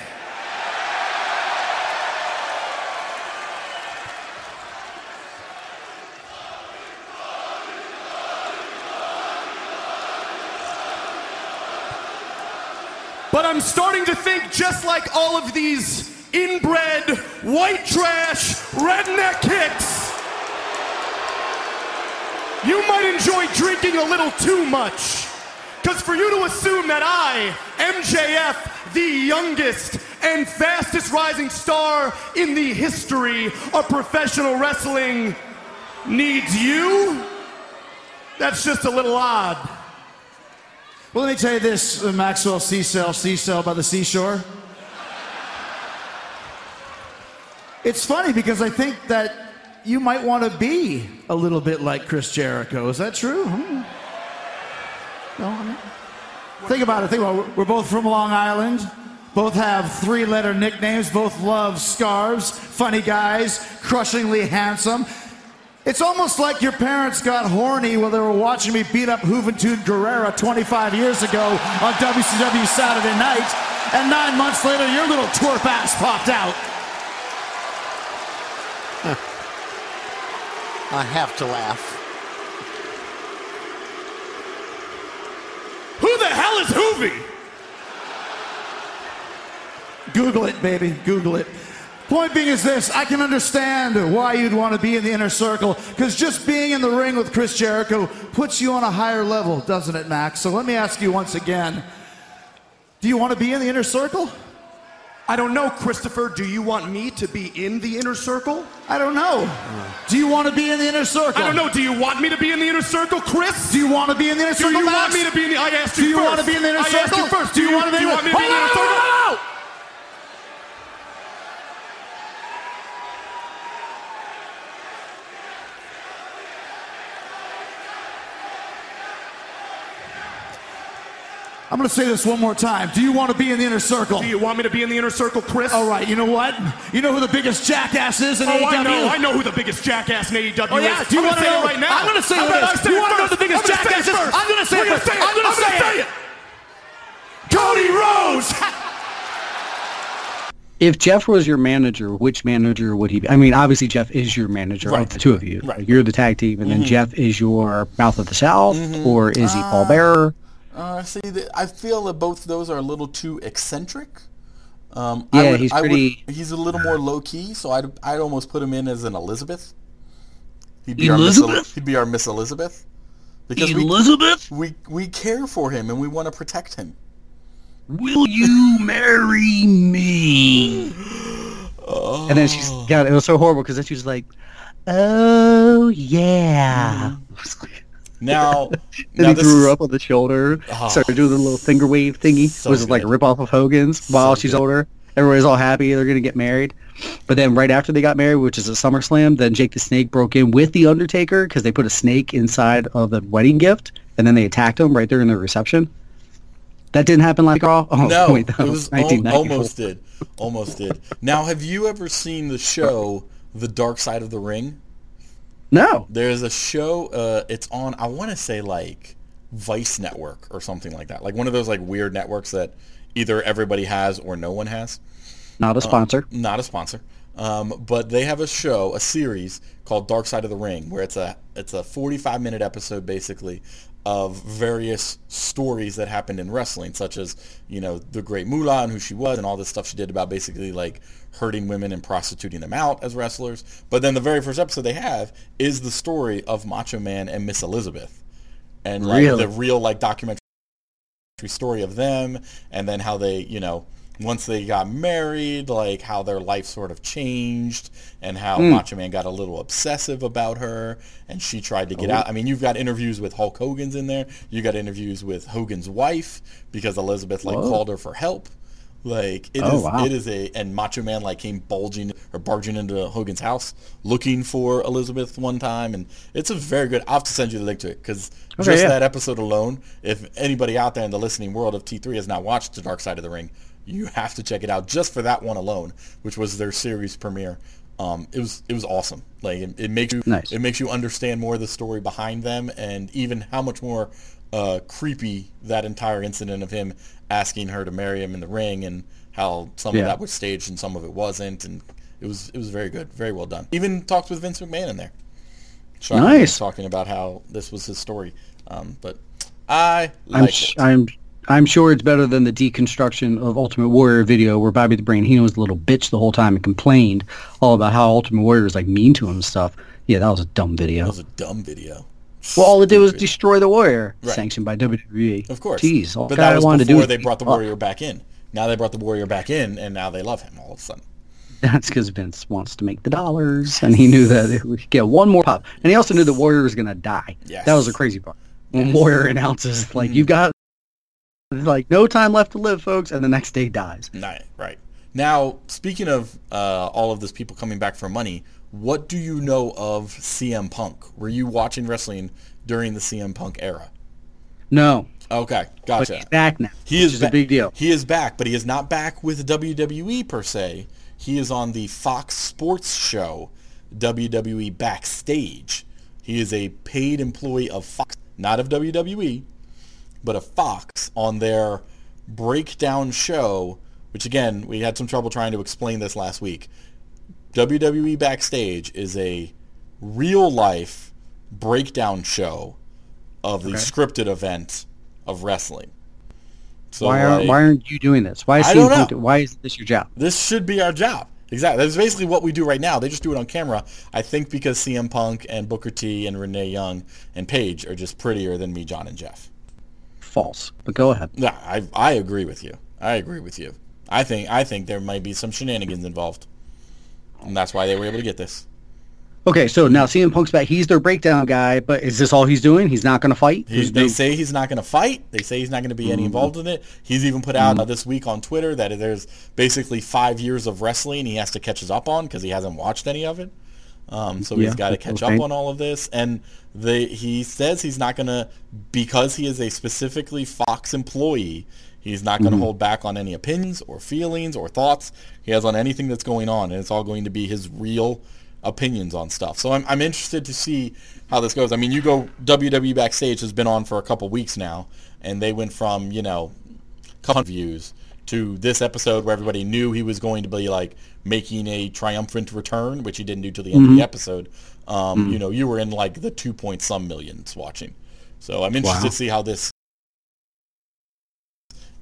I'm starting to think just like all of these inbred, white trash, redneck kicks, you might enjoy drinking a little too much. Because for you to assume that I, MJF, the youngest and fastest rising star in the history of professional wrestling, needs you, that's just a little odd. Well, let me tell you this, uh, Maxwell Seacell, Seacell by the seashore. It's funny because I think that you might want to be a little bit like Chris Jericho. Is that true? Hmm. No, I mean, think about it. Think about it. We're both from Long Island. Both have three letter nicknames. Both love scarves. Funny guys. Crushingly handsome. It's almost like your parents got horny while they were watching me beat up Juventud Guerrera 25 years ago on WCW Saturday night, and nine months later, your little twerp ass popped out. *laughs* I have to laugh. Who the hell is Juvi? Google it, baby. Google it. Point being is this I can understand why you'd want to be in the inner circle because just being in the ring with Chris Jericho puts you on a higher level, doesn't it, Max? So let me ask you once again do you want to be in the inner circle? I don't know, Christopher. Do you want me to be in the inner circle? I don't know. Do you want to be in the inner circle? I don't know. Do you want me to be in the inner circle, Chris? Do you want to be in the inner circle? Do you Max? want me to be in the? I asked Do you you first. want to be in the inner I circle? asked you first. Do you want to be do in you the want to be in the inner circle? hold on, hold on. I'm going to say this one more time. Do you want to be in the inner circle? Do you want me to be in the inner circle, Chris? All right, you know what? You know who the biggest jackass is in Oh, AEW? I know. I know who the biggest jackass in AEW Oh, yeah? is. Do you wanna say know? it right now. I'm gonna say How it about first. I say You it wanna know first? the biggest I'm gonna say jackass it is? first. I'm gonna say We're it gonna first. say I'm gonna say say it. it. Cody Rhodes. *laughs* If Jeff was your manager, which manager would he be? I mean, obviously Jeff is your manager Right. of the two of you. Right. You're the tag team, and then mm-hmm. Jeff is your mouth of the South, mm-hmm. or is he uh, Paul Bearer? Uh, see, th- I feel that both of those are a little too eccentric. Um, Yeah, I would, he's I would- pretty- he's a little more low key, so I'd I'd almost put him in as an Elizabeth. He'd be our Miss, Elizabeth? he'd be our Miss Elizabeth. Because Elizabeth, we we care for him and we want to protect him. will you marry me? *gasps* And then she's got it was so horrible because then she was like, "Oh yeah." Now, *laughs* Then he threw her up on the shoulder, Oh. started doing the little finger wave thingy. So it was like a rip off of Hogan's while So she's good. older. Everybody's all happy they're gonna get married. But then right after they got married, which is a SummerSlam, then Jake the Snake broke in with the Undertaker because they put a snake inside of the wedding gift, and then they attacked him right there in the reception. That didn't happen like Raw. Oh No, wait, that it was was almost did, almost did. Now, have you ever seen the show The Dark Side of the Ring? No, There's a show. Uh, it's on. I want to say like Vice Network or something like that. Like one of those like weird networks that either everybody has or no one has. not a sponsor. Not a sponsor. Um, but they have a show, a series called Dark Side of the Ring, where it's a it's a 45 minute episode basically of various stories that happened in wrestling, such as you know the Great Moolah and who she was and all this stuff she did about basically like hurting women and prostituting them out as wrestlers. But then the very first episode they have is the story of Macho Man and Miss Elizabeth, and like Really? the real like documentary story of them and then how they you know once they got married like how their life sort of changed and how hmm. macho man got a little obsessive about her and she tried to get oh. out i mean you've got interviews with hulk hogan's in there you got interviews with hogan's wife because elizabeth like Whoa. called her for help like it oh, is, Oh, wow. it is a and Macho Man like came bulging or barging into Hogan's house looking for Elizabeth one time, and it's a very good. I'll have to send you the link to it because Okay, just yeah. that episode alone, if anybody out there in the listening world of T3 has not watched The Dark Side of the Ring, you have to check it out just for that one alone, which was their series premiere. Um, it was it was awesome. Like it, it makes you Nice. it makes you understand more of the story behind them, and even how much more uh, creepy that entire incident of him asking her to marry him in the ring, and how some Yeah. of that was staged and some of it wasn't, and it was it was very good, very well done. Even talked with Vince McMahon in there. Nice. talking about how this was his story. Um, but I I'm sh- it. I'm I'm sure it's better than the deconstruction of Ultimate Warrior video where Bobby the Brain Heenan was a little bitch the whole time and complained all about how Ultimate Warrior was like mean to him and stuff. Yeah, that was a dumb video. That was a dumb video. well, all it did was destroy the Warrior, Right. sanctioned by WWE. Of course. Jeez, all but that was wanted to do before they brought the him up. Warrior back in. Now they brought the Warrior back in, and now they love him all of a sudden. That's because Vince wants to make the dollars, and he knew that if we could get one more pop, and he also knew the Warrior was gonna die. Yes. That was the crazy part. When Warrior announces, like, you've got like no time left to live, folks, and the next day dies. Right, right. Now, speaking of uh, all of this people coming back for money, what do you know of CM Punk? Were you watching wrestling during the CM Punk era? No, Okay, but gotcha. he's back now. He which is is ba- a big deal. He is back, but he is not back with WWE per se. He is on the Fox Sports show, WWE Backstage. He is a paid employee of Fox, not of WWE, but a Fox on their breakdown show, which again, we had some trouble trying to explain this last week. WWE Backstage is a real life breakdown show of the scripted event of wrestling. So why are like, why aren't you doing this? Why is I don't Punk know. do- why is this your job? this should be our job. Exactly. That's basically what we do right now. They just do it on camera. I think because CM Punk and Booker T and Renee Young and Paige are just prettier than me, John, and Jeff. False. But go ahead. Yeah, I I agree with you. I agree with you. I think I think there might be some shenanigans involved, and that's why they were able to get this. Okay, so now CM Punk's back. He's their breakdown guy, but is this all he's doing? He's not going to fight. He, they the- say he's not going to fight. They say he's not going to be Mm-hmm. any involved in it. He's even put out uh, this week on Twitter that there's basically five years of wrestling he has to catch us up on because he hasn't watched any of it. Um, so he's got to catch okay. up on all of this. And they, he says he's not going to, because he is a specifically Fox employee, he's not going to Mm-hmm. hold back on any opinions or feelings or thoughts he has on anything that's going on. And it's all going to be his real opinions on stuff. So I'm, I'm interested to see how this goes. I mean, you go WWE Backstage has been on for a couple weeks now, and they went from, you know, couple of views to this episode where everybody knew he was going to be like making a triumphant return, which he didn't do till the end of the episode. Um, You know, you were in like the two point some millions watching. So I'm interested Wow. to see how this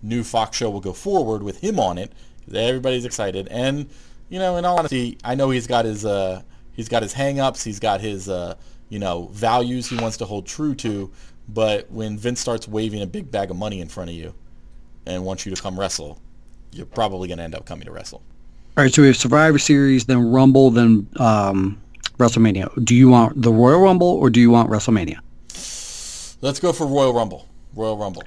new Fox show will go forward with him on it. Everybody's excited, and you know, in all honesty, I know he's got his uh, he's got his hang-ups, he's got his uh, you know values he wants to hold true to. But when Vince starts waving a big bag of money in front of you and wants you to come wrestle, you're probably going to end up coming to wrestle. All right, so we have Survivor Series, then Rumble, then um, WrestleMania. Do you want the Royal Rumble or do you want WrestleMania? Let's go for Royal Rumble. Royal Rumble.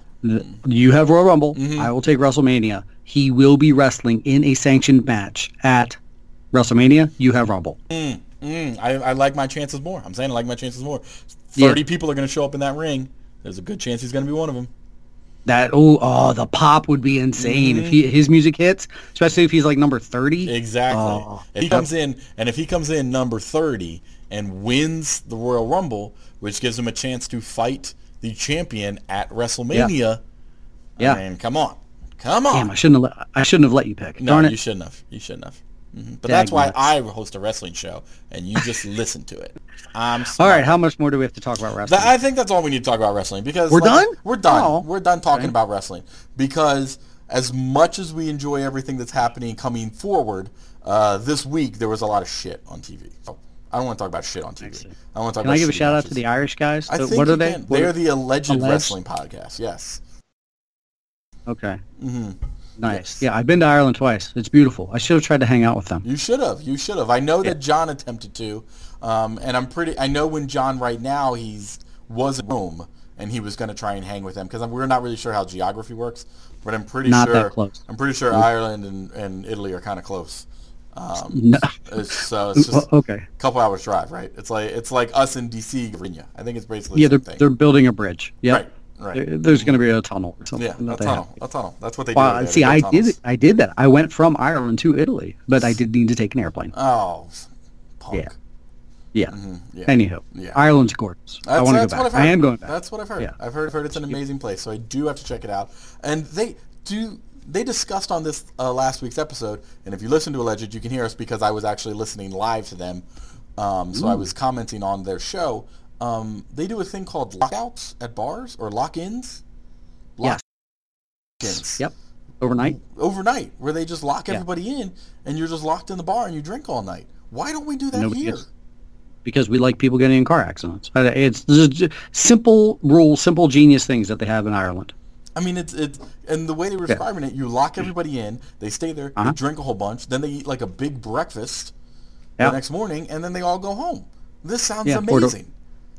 You have Royal Rumble. Mm-hmm. I will take WrestleMania. He will be wrestling in a sanctioned match at WrestleMania. You have Rumble. Mm, I, I like my chances more. I'm saying I like my chances more. Yeah. Thirty people are going to show up in that ring. There's a good chance he's going to be one of them. That oh oh the pop would be insane if he mm-hmm. his music hits, especially if he's like number thirty. Exactly. Oh, if he comes in, and if he comes in number 30 and wins the Royal Rumble, which gives him a chance to fight the champion at WrestleMania, Yeah. I mean, come on. Come on. Damn, I shouldn't have let, I shouldn't have let you pick. no, Darn it. you shouldn't have. You shouldn't have. Mhm. But that's why nuts. I host a wrestling show, and you just *laughs* listen to it. I'm All right, how much more do we have to talk about wrestling? I think that's all we need to talk about wrestling because We're like, done? We're done. Oh. We're done talking about wrestling because as much as we enjoy everything that's happening coming forward, uh, this week there was a lot of shit on TV. So I don't want to talk about shit on TV. I want to talk Can. I give a shout out to the Irish guys? I think what are they? can. They are- the alleged, Alleged? wrestling podcast. Yes. Okay. hmm Nice. Yes. Yeah, I've been to Ireland twice. It's beautiful. I should have tried to hang out with them. You should have. You should have. I know that John attempted to, um, and I'm pretty. I know when John right now he's was in Rome and he was going to try and hang with them because we're not really sure how geography works, but I'm pretty Not sure that close. I'm pretty sure Ireland and, and Italy are kind of close. Um, *laughs* No. it's, so it's just Well, okay. a couple hours drive, right? It's like it's like us in DC, Virginia. I think it's basically Yeah, the they're same they're building a bridge. Yeah. Right, right. There's going to be a tunnel or something. Yeah, a tunnel, a tunnel. That's what they do. Well, over there. see, I did. I did that. I went from Ireland to Italy, but I did need to take an airplane. Oh, punk. Yeah. Yeah. yeah. Anyhow, Yeah. Ireland's gorgeous. I That's, want to go back. what I've heard. I am going back. That's what I've heard. Yeah. I've heard, heard it's an amazing place, so I do have to check it out. And they do. They discussed on this uh, last week's episode, and if you listen to Alleged, you can hear us because I was actually listening live to them. Um, so I was commenting on their show. Um, they do a thing called lockouts at bars or lock-ins. Yes. Lock-ins. Yep. Overnight. Overnight, where they just lock Yeah. everybody in, and you're just locked in the bar and you drink all night. Why don't we do that Nobody here? gets- Because we like people getting in car accidents. It's this is ju- simple rules, simple genius things that they have in Ireland. I mean, it's it's and the way they were describing it, you lock everybody in, they stay there, Uh-huh. they drink a whole bunch, then they eat like a big breakfast Yeah. the next morning, and then they all go home. This sounds Yeah, amazing.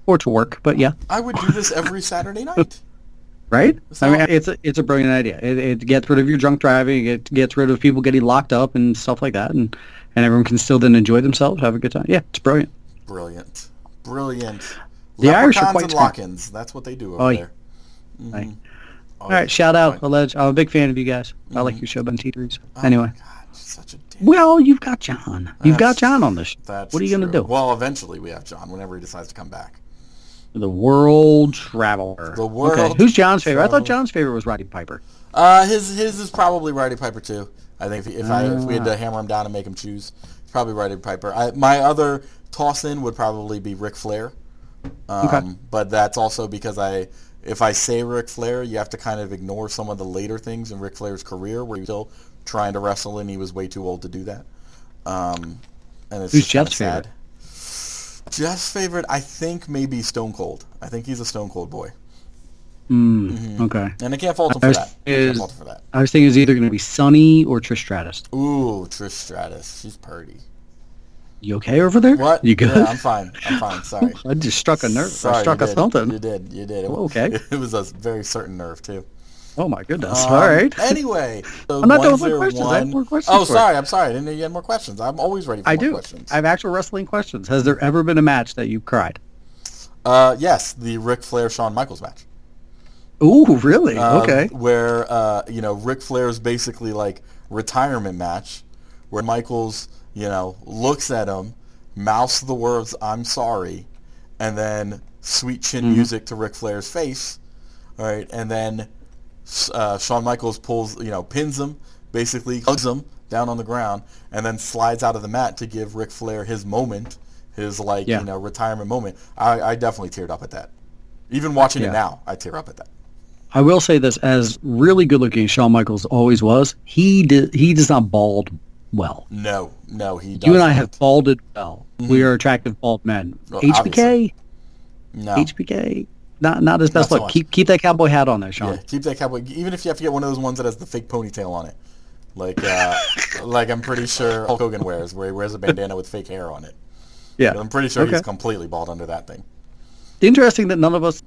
Or to work, but yeah. I would do this every Saturday night. *laughs* right? So- I mean, it's a, it's a brilliant idea. It, it gets rid of your drunk driving. It gets rid of people getting locked up and stuff like that, and and everyone can still then enjoy themselves, have a good time. Yeah, it's brilliant. Brilliant, brilliant. The Irish are quite lock-ins. That's what they do over Oh, yeah. there. Mm-hmm. Right. Oh, All right, shout out, Right. Alleged. I'm a big fan of you guys. I like mm-hmm. your show, Ben T3s. Anyway, God, such a damn. well, you've got John. You've got John on this. That's What are you going to do? Well, eventually we have John whenever he decides to come back. The world traveler. The world Okay, who's John's favorite? I thought John's favorite was Roddy Piper. Uh, his his is probably Roddy Piper too. I think if, if I if we had Ah. to hammer him down and make him choose, it's probably Roddy Piper. I, my other toss in would probably be Ric Flair. Um, Okay. But that's also because I if I say Ric Flair, you have to kind of ignore some of the later things in Ric Flair's career where he was still trying to wrestle and he was way too old to do that. Um, and it's Who's Jeff's favorite? Jeff's favorite, I think, maybe Stone Cold. I think he's a Stone Cold boy, mm, mm-hmm. Okay. and I can't fault him for that. I can't fault him for that. I was thinking it was either going to be Sunny or Trish Stratus. Ooh, Trish Stratus, she's pretty. You okay over there? What? You good? Yeah, I'm fine. I'm fine. *laughs* Sorry. I just struck a nerve. Sorry, I struck a did. something. You did. You did. It, okay. *laughs* It was a very certain nerve too. Oh my goodness! Um, All right. Anyway, *laughs* so I'm not done with my questions. I have more questions Oh, sorry. I'm sorry. I didn't know you had more questions. I'm always ready for I more do. questions. I have actual wrestling questions. Has there ever been a match that you cried? Uh, yes, the Ric Flair Shawn Michaels match. Ooh, really? Um, okay. Where uh, you know Ric Flair's basically like retirement match, where Michaels you know looks at him, mouths the words "I'm sorry," and then sweet chin Mm-hmm. music to Ric Flair's face, all right, and then uh, Shawn Michaels pulls you know pins him, basically hugs him down on the ground, and then slides out of the mat to give Ric Flair his moment, his like Yeah. you know retirement moment. I, I definitely teared up at that. Even watching Yeah. it now, I tear up at that. I will say this: as really good looking as Shawn Michaels always was, he did he does not bald well. No, no, he doesn't. You and I have balded well. We are attractive bald men. Well, HBK, obviously. no. HBK, not not his best so look. Keep keep that cowboy hat on there, Shawn. Yeah, keep that cowboy. Even if you have to get one of those ones that has the fake ponytail on it, like uh, *laughs* like I'm pretty sure Hulk Hogan wears, where he wears a bandana with fake hair on it. Yeah. I'm pretty sure Okay. he's completely bald under that thing. Interesting that none of us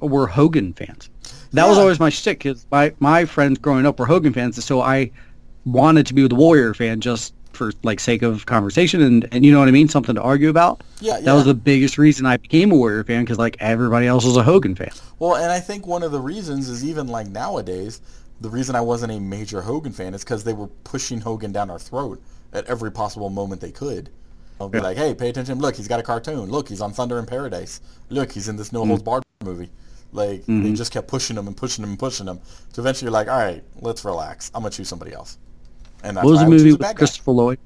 were Hogan fans. That was always my shtick because my, my friends growing up were Hogan fans, so I wanted to be the Warrior fan just for like sake of conversation and, and you know what I mean, something to argue about. Yeah, That yeah. was the biggest reason I became a Warrior fan because like everybody else was a Hogan fan. Well, and I think one of the reasons is even like nowadays, the reason I wasn't a major Hogan fan is because they were pushing Hogan down our throat at every possible moment they could. They'll be like, hey, pay attention. Look, he's got a cartoon. Look, he's on Thunder in Paradise. Look, he's in this No Holds mm-hmm. Barred movie. Like, they mm-hmm. just kept pushing him and pushing him and pushing him. So eventually you're like, all right, let's relax. I'm going to choose somebody else. And that's What was why the movie choose with bad guy. Christopher Lloyd?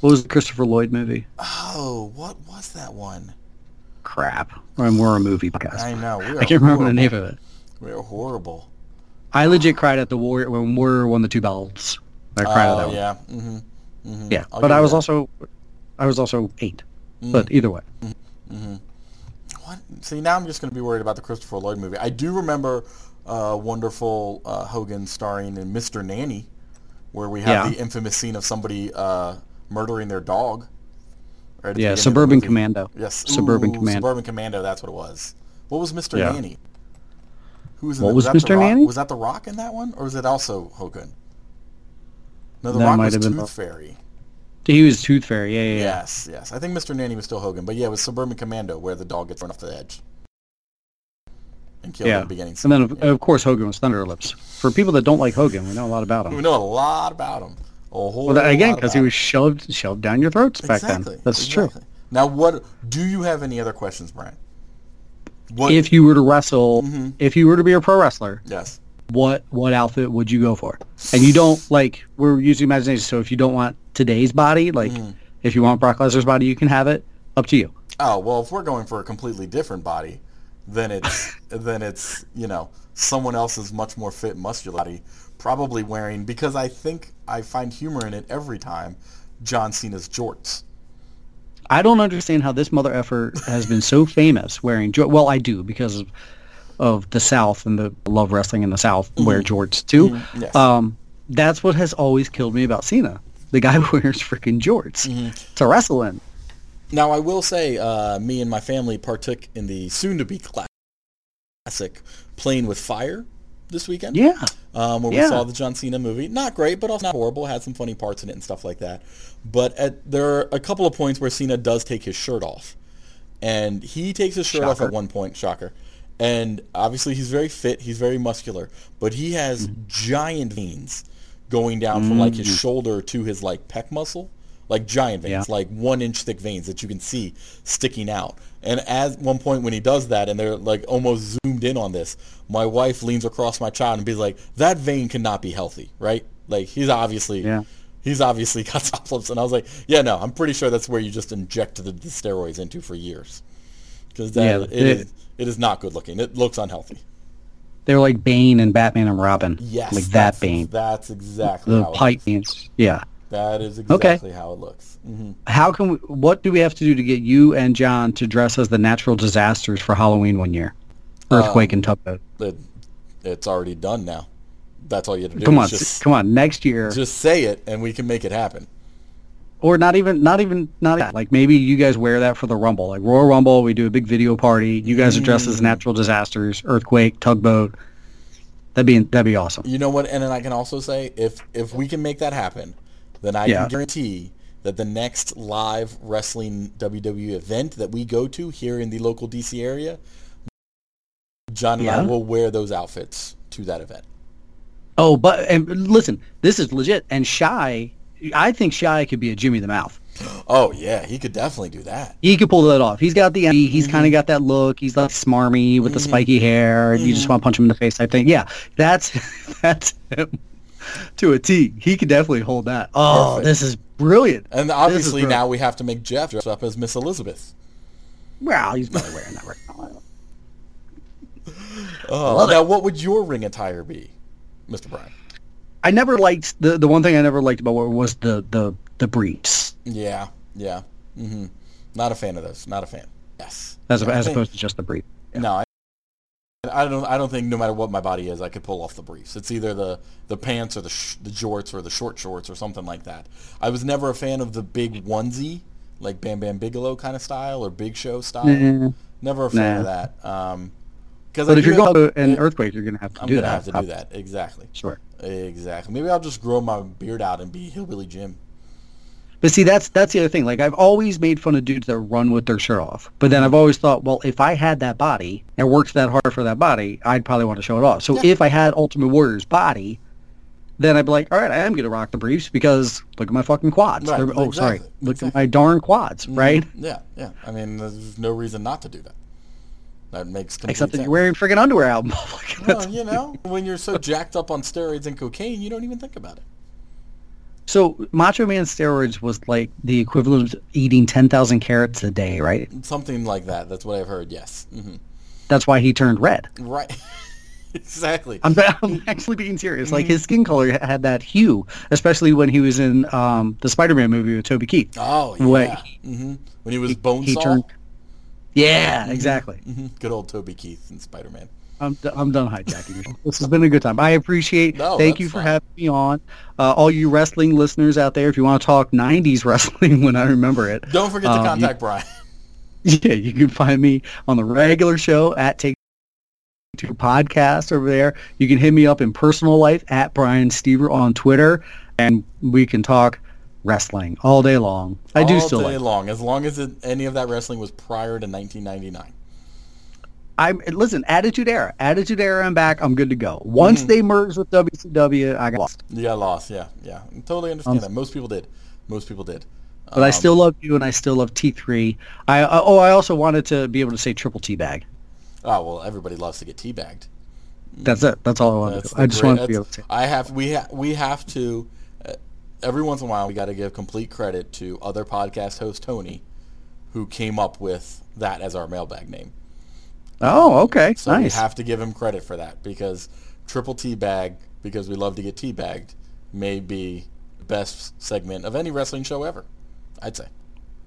What was the Christopher Lloyd movie? Oh, what was that one? Crap. We're, we're a movie podcast. I know. We *laughs* are I can't remember the name of it. We are horrible. I legit cried at the Warrior when Warrior won the two belts. I cried at that one. yeah. hmm hmm Yeah, I'll but I was that. also, I was also eight. Mm. But either way, What? See, now I'm just going to be worried about the Christopher Lloyd movie. I do remember uh, wonderful uh, Hogan starring in Mr. Nanny, where we have Yeah. the infamous scene of somebody uh, murdering their dog. right the yeah, the Suburban. Commando. Yes, Suburban Commando. Suburban Commando. That's what it was. What was Mr. Yeah. Nanny? Who was in What that? was The Mr. Rock? Nanny? Was that The Rock in that one, or was it also Hogan? No, The That Rock was have been Tooth The- Fairy. He was Tooth Fairy. Yeah, yeah, yeah. Yes, yes. I think Mr. Nanny was still Hogan, but yeah, it was Suburban Commando where the dog gets run off the edge and killed Yeah. at the beginning. And then, scene. of, course, Hogan was Thunder Lips. For people that don't like Hogan, we know a lot about him. We know a lot about him. A whole Well, that, again, because he was shoved shoved down your throats back exactly. then. That's exactly. Now, what do you have any other questions, Brian? What? If you were to wrestle, Mm-hmm. if you were to be a pro wrestler, yes. what what outfit would you go for? And you don't like we're using imagination. So if you don't want today's body, like Mm-hmm. if you want Brock Lesnar's body, you can have it. Up to you. Oh well, if we're going for a completely different body, then it's *laughs* then it's you know someone else's much more fit, muscular body, probably wearing because I think I find humor in it every time. John Cena's jorts. I don't understand how this mother effer has been so famous wearing. jo- Well, I do because of, of the South and the love wrestling in the South wear jorts too. Mm-hmm. Yes. Um, that's what has always killed me about Cena. The guy *laughs* wears freaking jorts Mm-hmm. to wrestle in. Now, I will say, uh, me and my family partook in the soon-to-be classic "Playing with Fire" this weekend. Yeah, um, where Yeah. we saw the John Cena movie. Not great, but also not horrible. Had some funny parts in it and stuff like that. But at, there are a couple of points where Cena does take his shirt off, and he takes his shirt off at one point. Shocker. And obviously, he's very fit. He's very muscular, but he has Mm-hmm. giant veins going down from like his Mm. shoulder to his like pec muscle, like giant veins, Yeah. like one inch thick veins that you can see sticking out. And at one point when he does that, and they're like almost zoomed in on this, my wife leans across my child and be like, "That vein cannot be healthy, right? Like he's obviously, Yeah. he's obviously *laughs* got top lips." And I was like, "Yeah, no, I'm pretty sure that's where you just inject the, the steroids into for years, because Yeah, that it it- is it is not good looking. It looks unhealthy." They're like Bane and Batman and Robin. Yes, like that Bane. That's exactly The how it pipe. Banes. Yeah. That is Okay. exactly how it looks. hmm How can we? What do we have to do to get you and John to dress as the natural disasters for Halloween one year? Earthquake Um, and tugboat. It, it's already done now. That's all you have to do. Come on, just, come on. Next year, just say it, and we can make it happen. or not even, not even, not that. Like maybe you guys wear that for the Rumble, like Royal Rumble. We do a big video party. You guys are dressed Mm. as natural disasters, earthquake, tugboat. That'd be that'd be awesome. You know what? And then I can also say, if if we can make that happen, then I Yeah. can guarantee that the next live wrestling WWE event that we go to here in the local DC area, John and Yeah. I will wear those outfits to that event. Oh, but and listen, this is legit. And Shy, I think Shy could be a Jimmy the Mouth. *gasps* Oh yeah, he could definitely do that. He could pull that off. He's got the energy. He's Mm-hmm. kind of got that look. He's like smarmy with the spiky hair. You Mm-hmm. just want to punch him in the face I think Yeah, that's *laughs* that's him to a T. He could definitely hold that. Oh, Perfect. this is brilliant. And obviously brilliant. now we have to make Jeff dress up as Miss Elizabeth. well, he's probably wearing that right now. *laughs* Oh, now what would your ring attire be, Mr. Brian? I never liked the the one thing I never liked about it was the the the briefs Yeah, yeah. Mm-hmm. Not a fan of those. Not a fan. Yes. as Yeah, I as opposed to just the brief. No, I, don't. I don't think no matter what my body is, I could pull off the briefs. It's either the the pants or the sh- the jorts or the short shorts or something like that. I was never a fan of the big onesie, like Bam Bam Bigelow kind of style or Big Show style. Nah. Never a fan Nah. of that. Um, because if you're going to an earthquake, you're going to have to I'm do gonna that. have to do that. Exactly. Sure. Exactly. Maybe I'll just grow my beard out and be hillbilly Jim. But see, that's that's the other thing. Like I've always made fun of dudes that run with their shirt off. But Mm-hmm. then I've always thought, well, if I had that body and worked that hard for that body, I'd probably want to show it off. So Yeah. if I had Ultimate Warrior's body, then I'd be like, all right, I am going to rock the briefs because look at my fucking quads. Right, oh, sorry, look exactly. at my darn quads, right? Yeah, yeah. I mean, there's no reason not to do that. That makes Except that sense. you're wearing friggin' underwear out in public. Well, you know, when you're so jacked up on steroids and cocaine, you don't even think about it. So Macho Man steroids was like the equivalent of eating 10,000 carrots a day, right? Something like that. That's what I've heard. Yes. hmm That's why he turned red. Right. *laughs* exactly. I'm, I'm actually being serious. Like Mm-hmm. his skin color had that hue, especially when he was in um, the Spider-Man movie with Toby Keith. oh yeah. hmm When he was Bonesaw. he turned. Yeah, exactly. hmm Good old Toby Keith and Spider-Man. I'm, d- I'm done hijacking you. This has been a good time. I appreciate. No, thank you for fine. having me on. Uh, all you wrestling listeners out there, if you want to talk '90s *laughs* wrestling when I remember it, Don't forget to um, you- contact Brian. *laughs* Yeah, you can find me on the regular show at Take Two Podcast over there. You can hit me up in personal life at Brian Stever on Twitter, and we can talk wrestling all day long. I do still day like. long, as long as it, any of that wrestling was prior to 1999. I'm listen. Attitude Era, Attitude Era. I'm back. I'm good to go. Once Mm-hmm. they merged with WCW, I got lost. You got lost. Yeah, yeah. I totally understand Um, that. Most people did. Most people did. But I Um, still love you, and I still love T3. I oh, I also wanted to be able to say triple T bag. Oh well, everybody loves to get teabagged. That's it. That's all I wanted. To the. I just wanted to be able to. I have we ha- we have to uh, every once in a while we got to give complete credit to other podcast host Tony, who came up with that as our mailbag name. Oh, okay, So nice. we have to give him credit for that because triple T bag because we love to get teabagged may be the best segment of any wrestling show ever. I'd say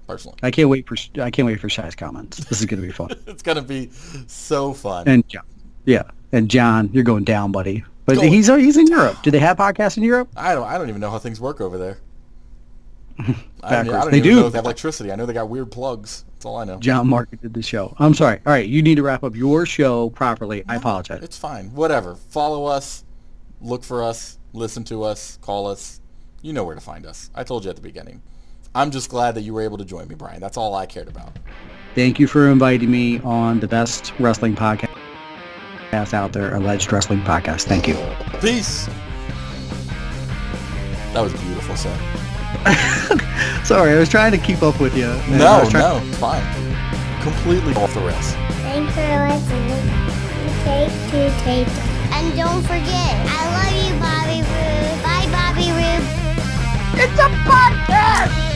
personally. I can't wait for I can't wait for Shy's comments. This is gonna be fun. *laughs* It's gonna be so fun. and John, yeah, and John, you're going down, buddy. But Going he's he's in Europe. Do they have podcasts in Europe? I don't I don't even know how things work over there. *laughs* I don't, I don't They even do. know if they have electricity. I know they got weird plugs. That's all I know. John marketed the show. I'm sorry. All right, you need to wrap up your show properly. I apologize. It's fine. Whatever. Follow us, look for us, listen to us, call us. You know where to find us. I told you at the beginning. I'm just glad that you were able to join me, Brian. That's all I cared about. Thank you for inviting me on the best wrestling podcast out there, Alleged Wrestling Podcast. Thank you. Peace. That was beautiful, sir. *laughs* Sorry, I was trying to keep up with you. and I No, was trying- no, it's fine. Completely off the rails. Thanks for listening. Take two tape. And don't forget, I love you, Bobby Roode. Bye, Bobby Roode. It's a podcast!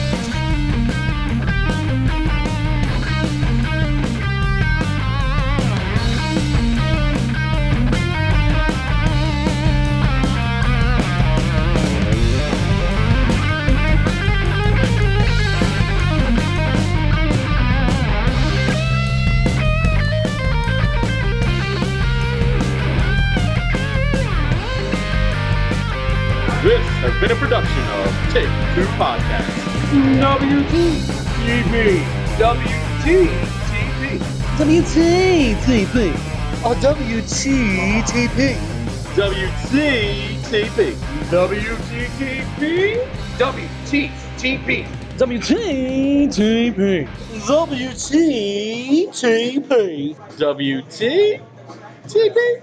Has been a production of Take Two Podcast. WTTP. WTTP. WTTP. Oh, WTTP. WTTP. WTTP. WTTP. WTTP. WTTP. WTTP.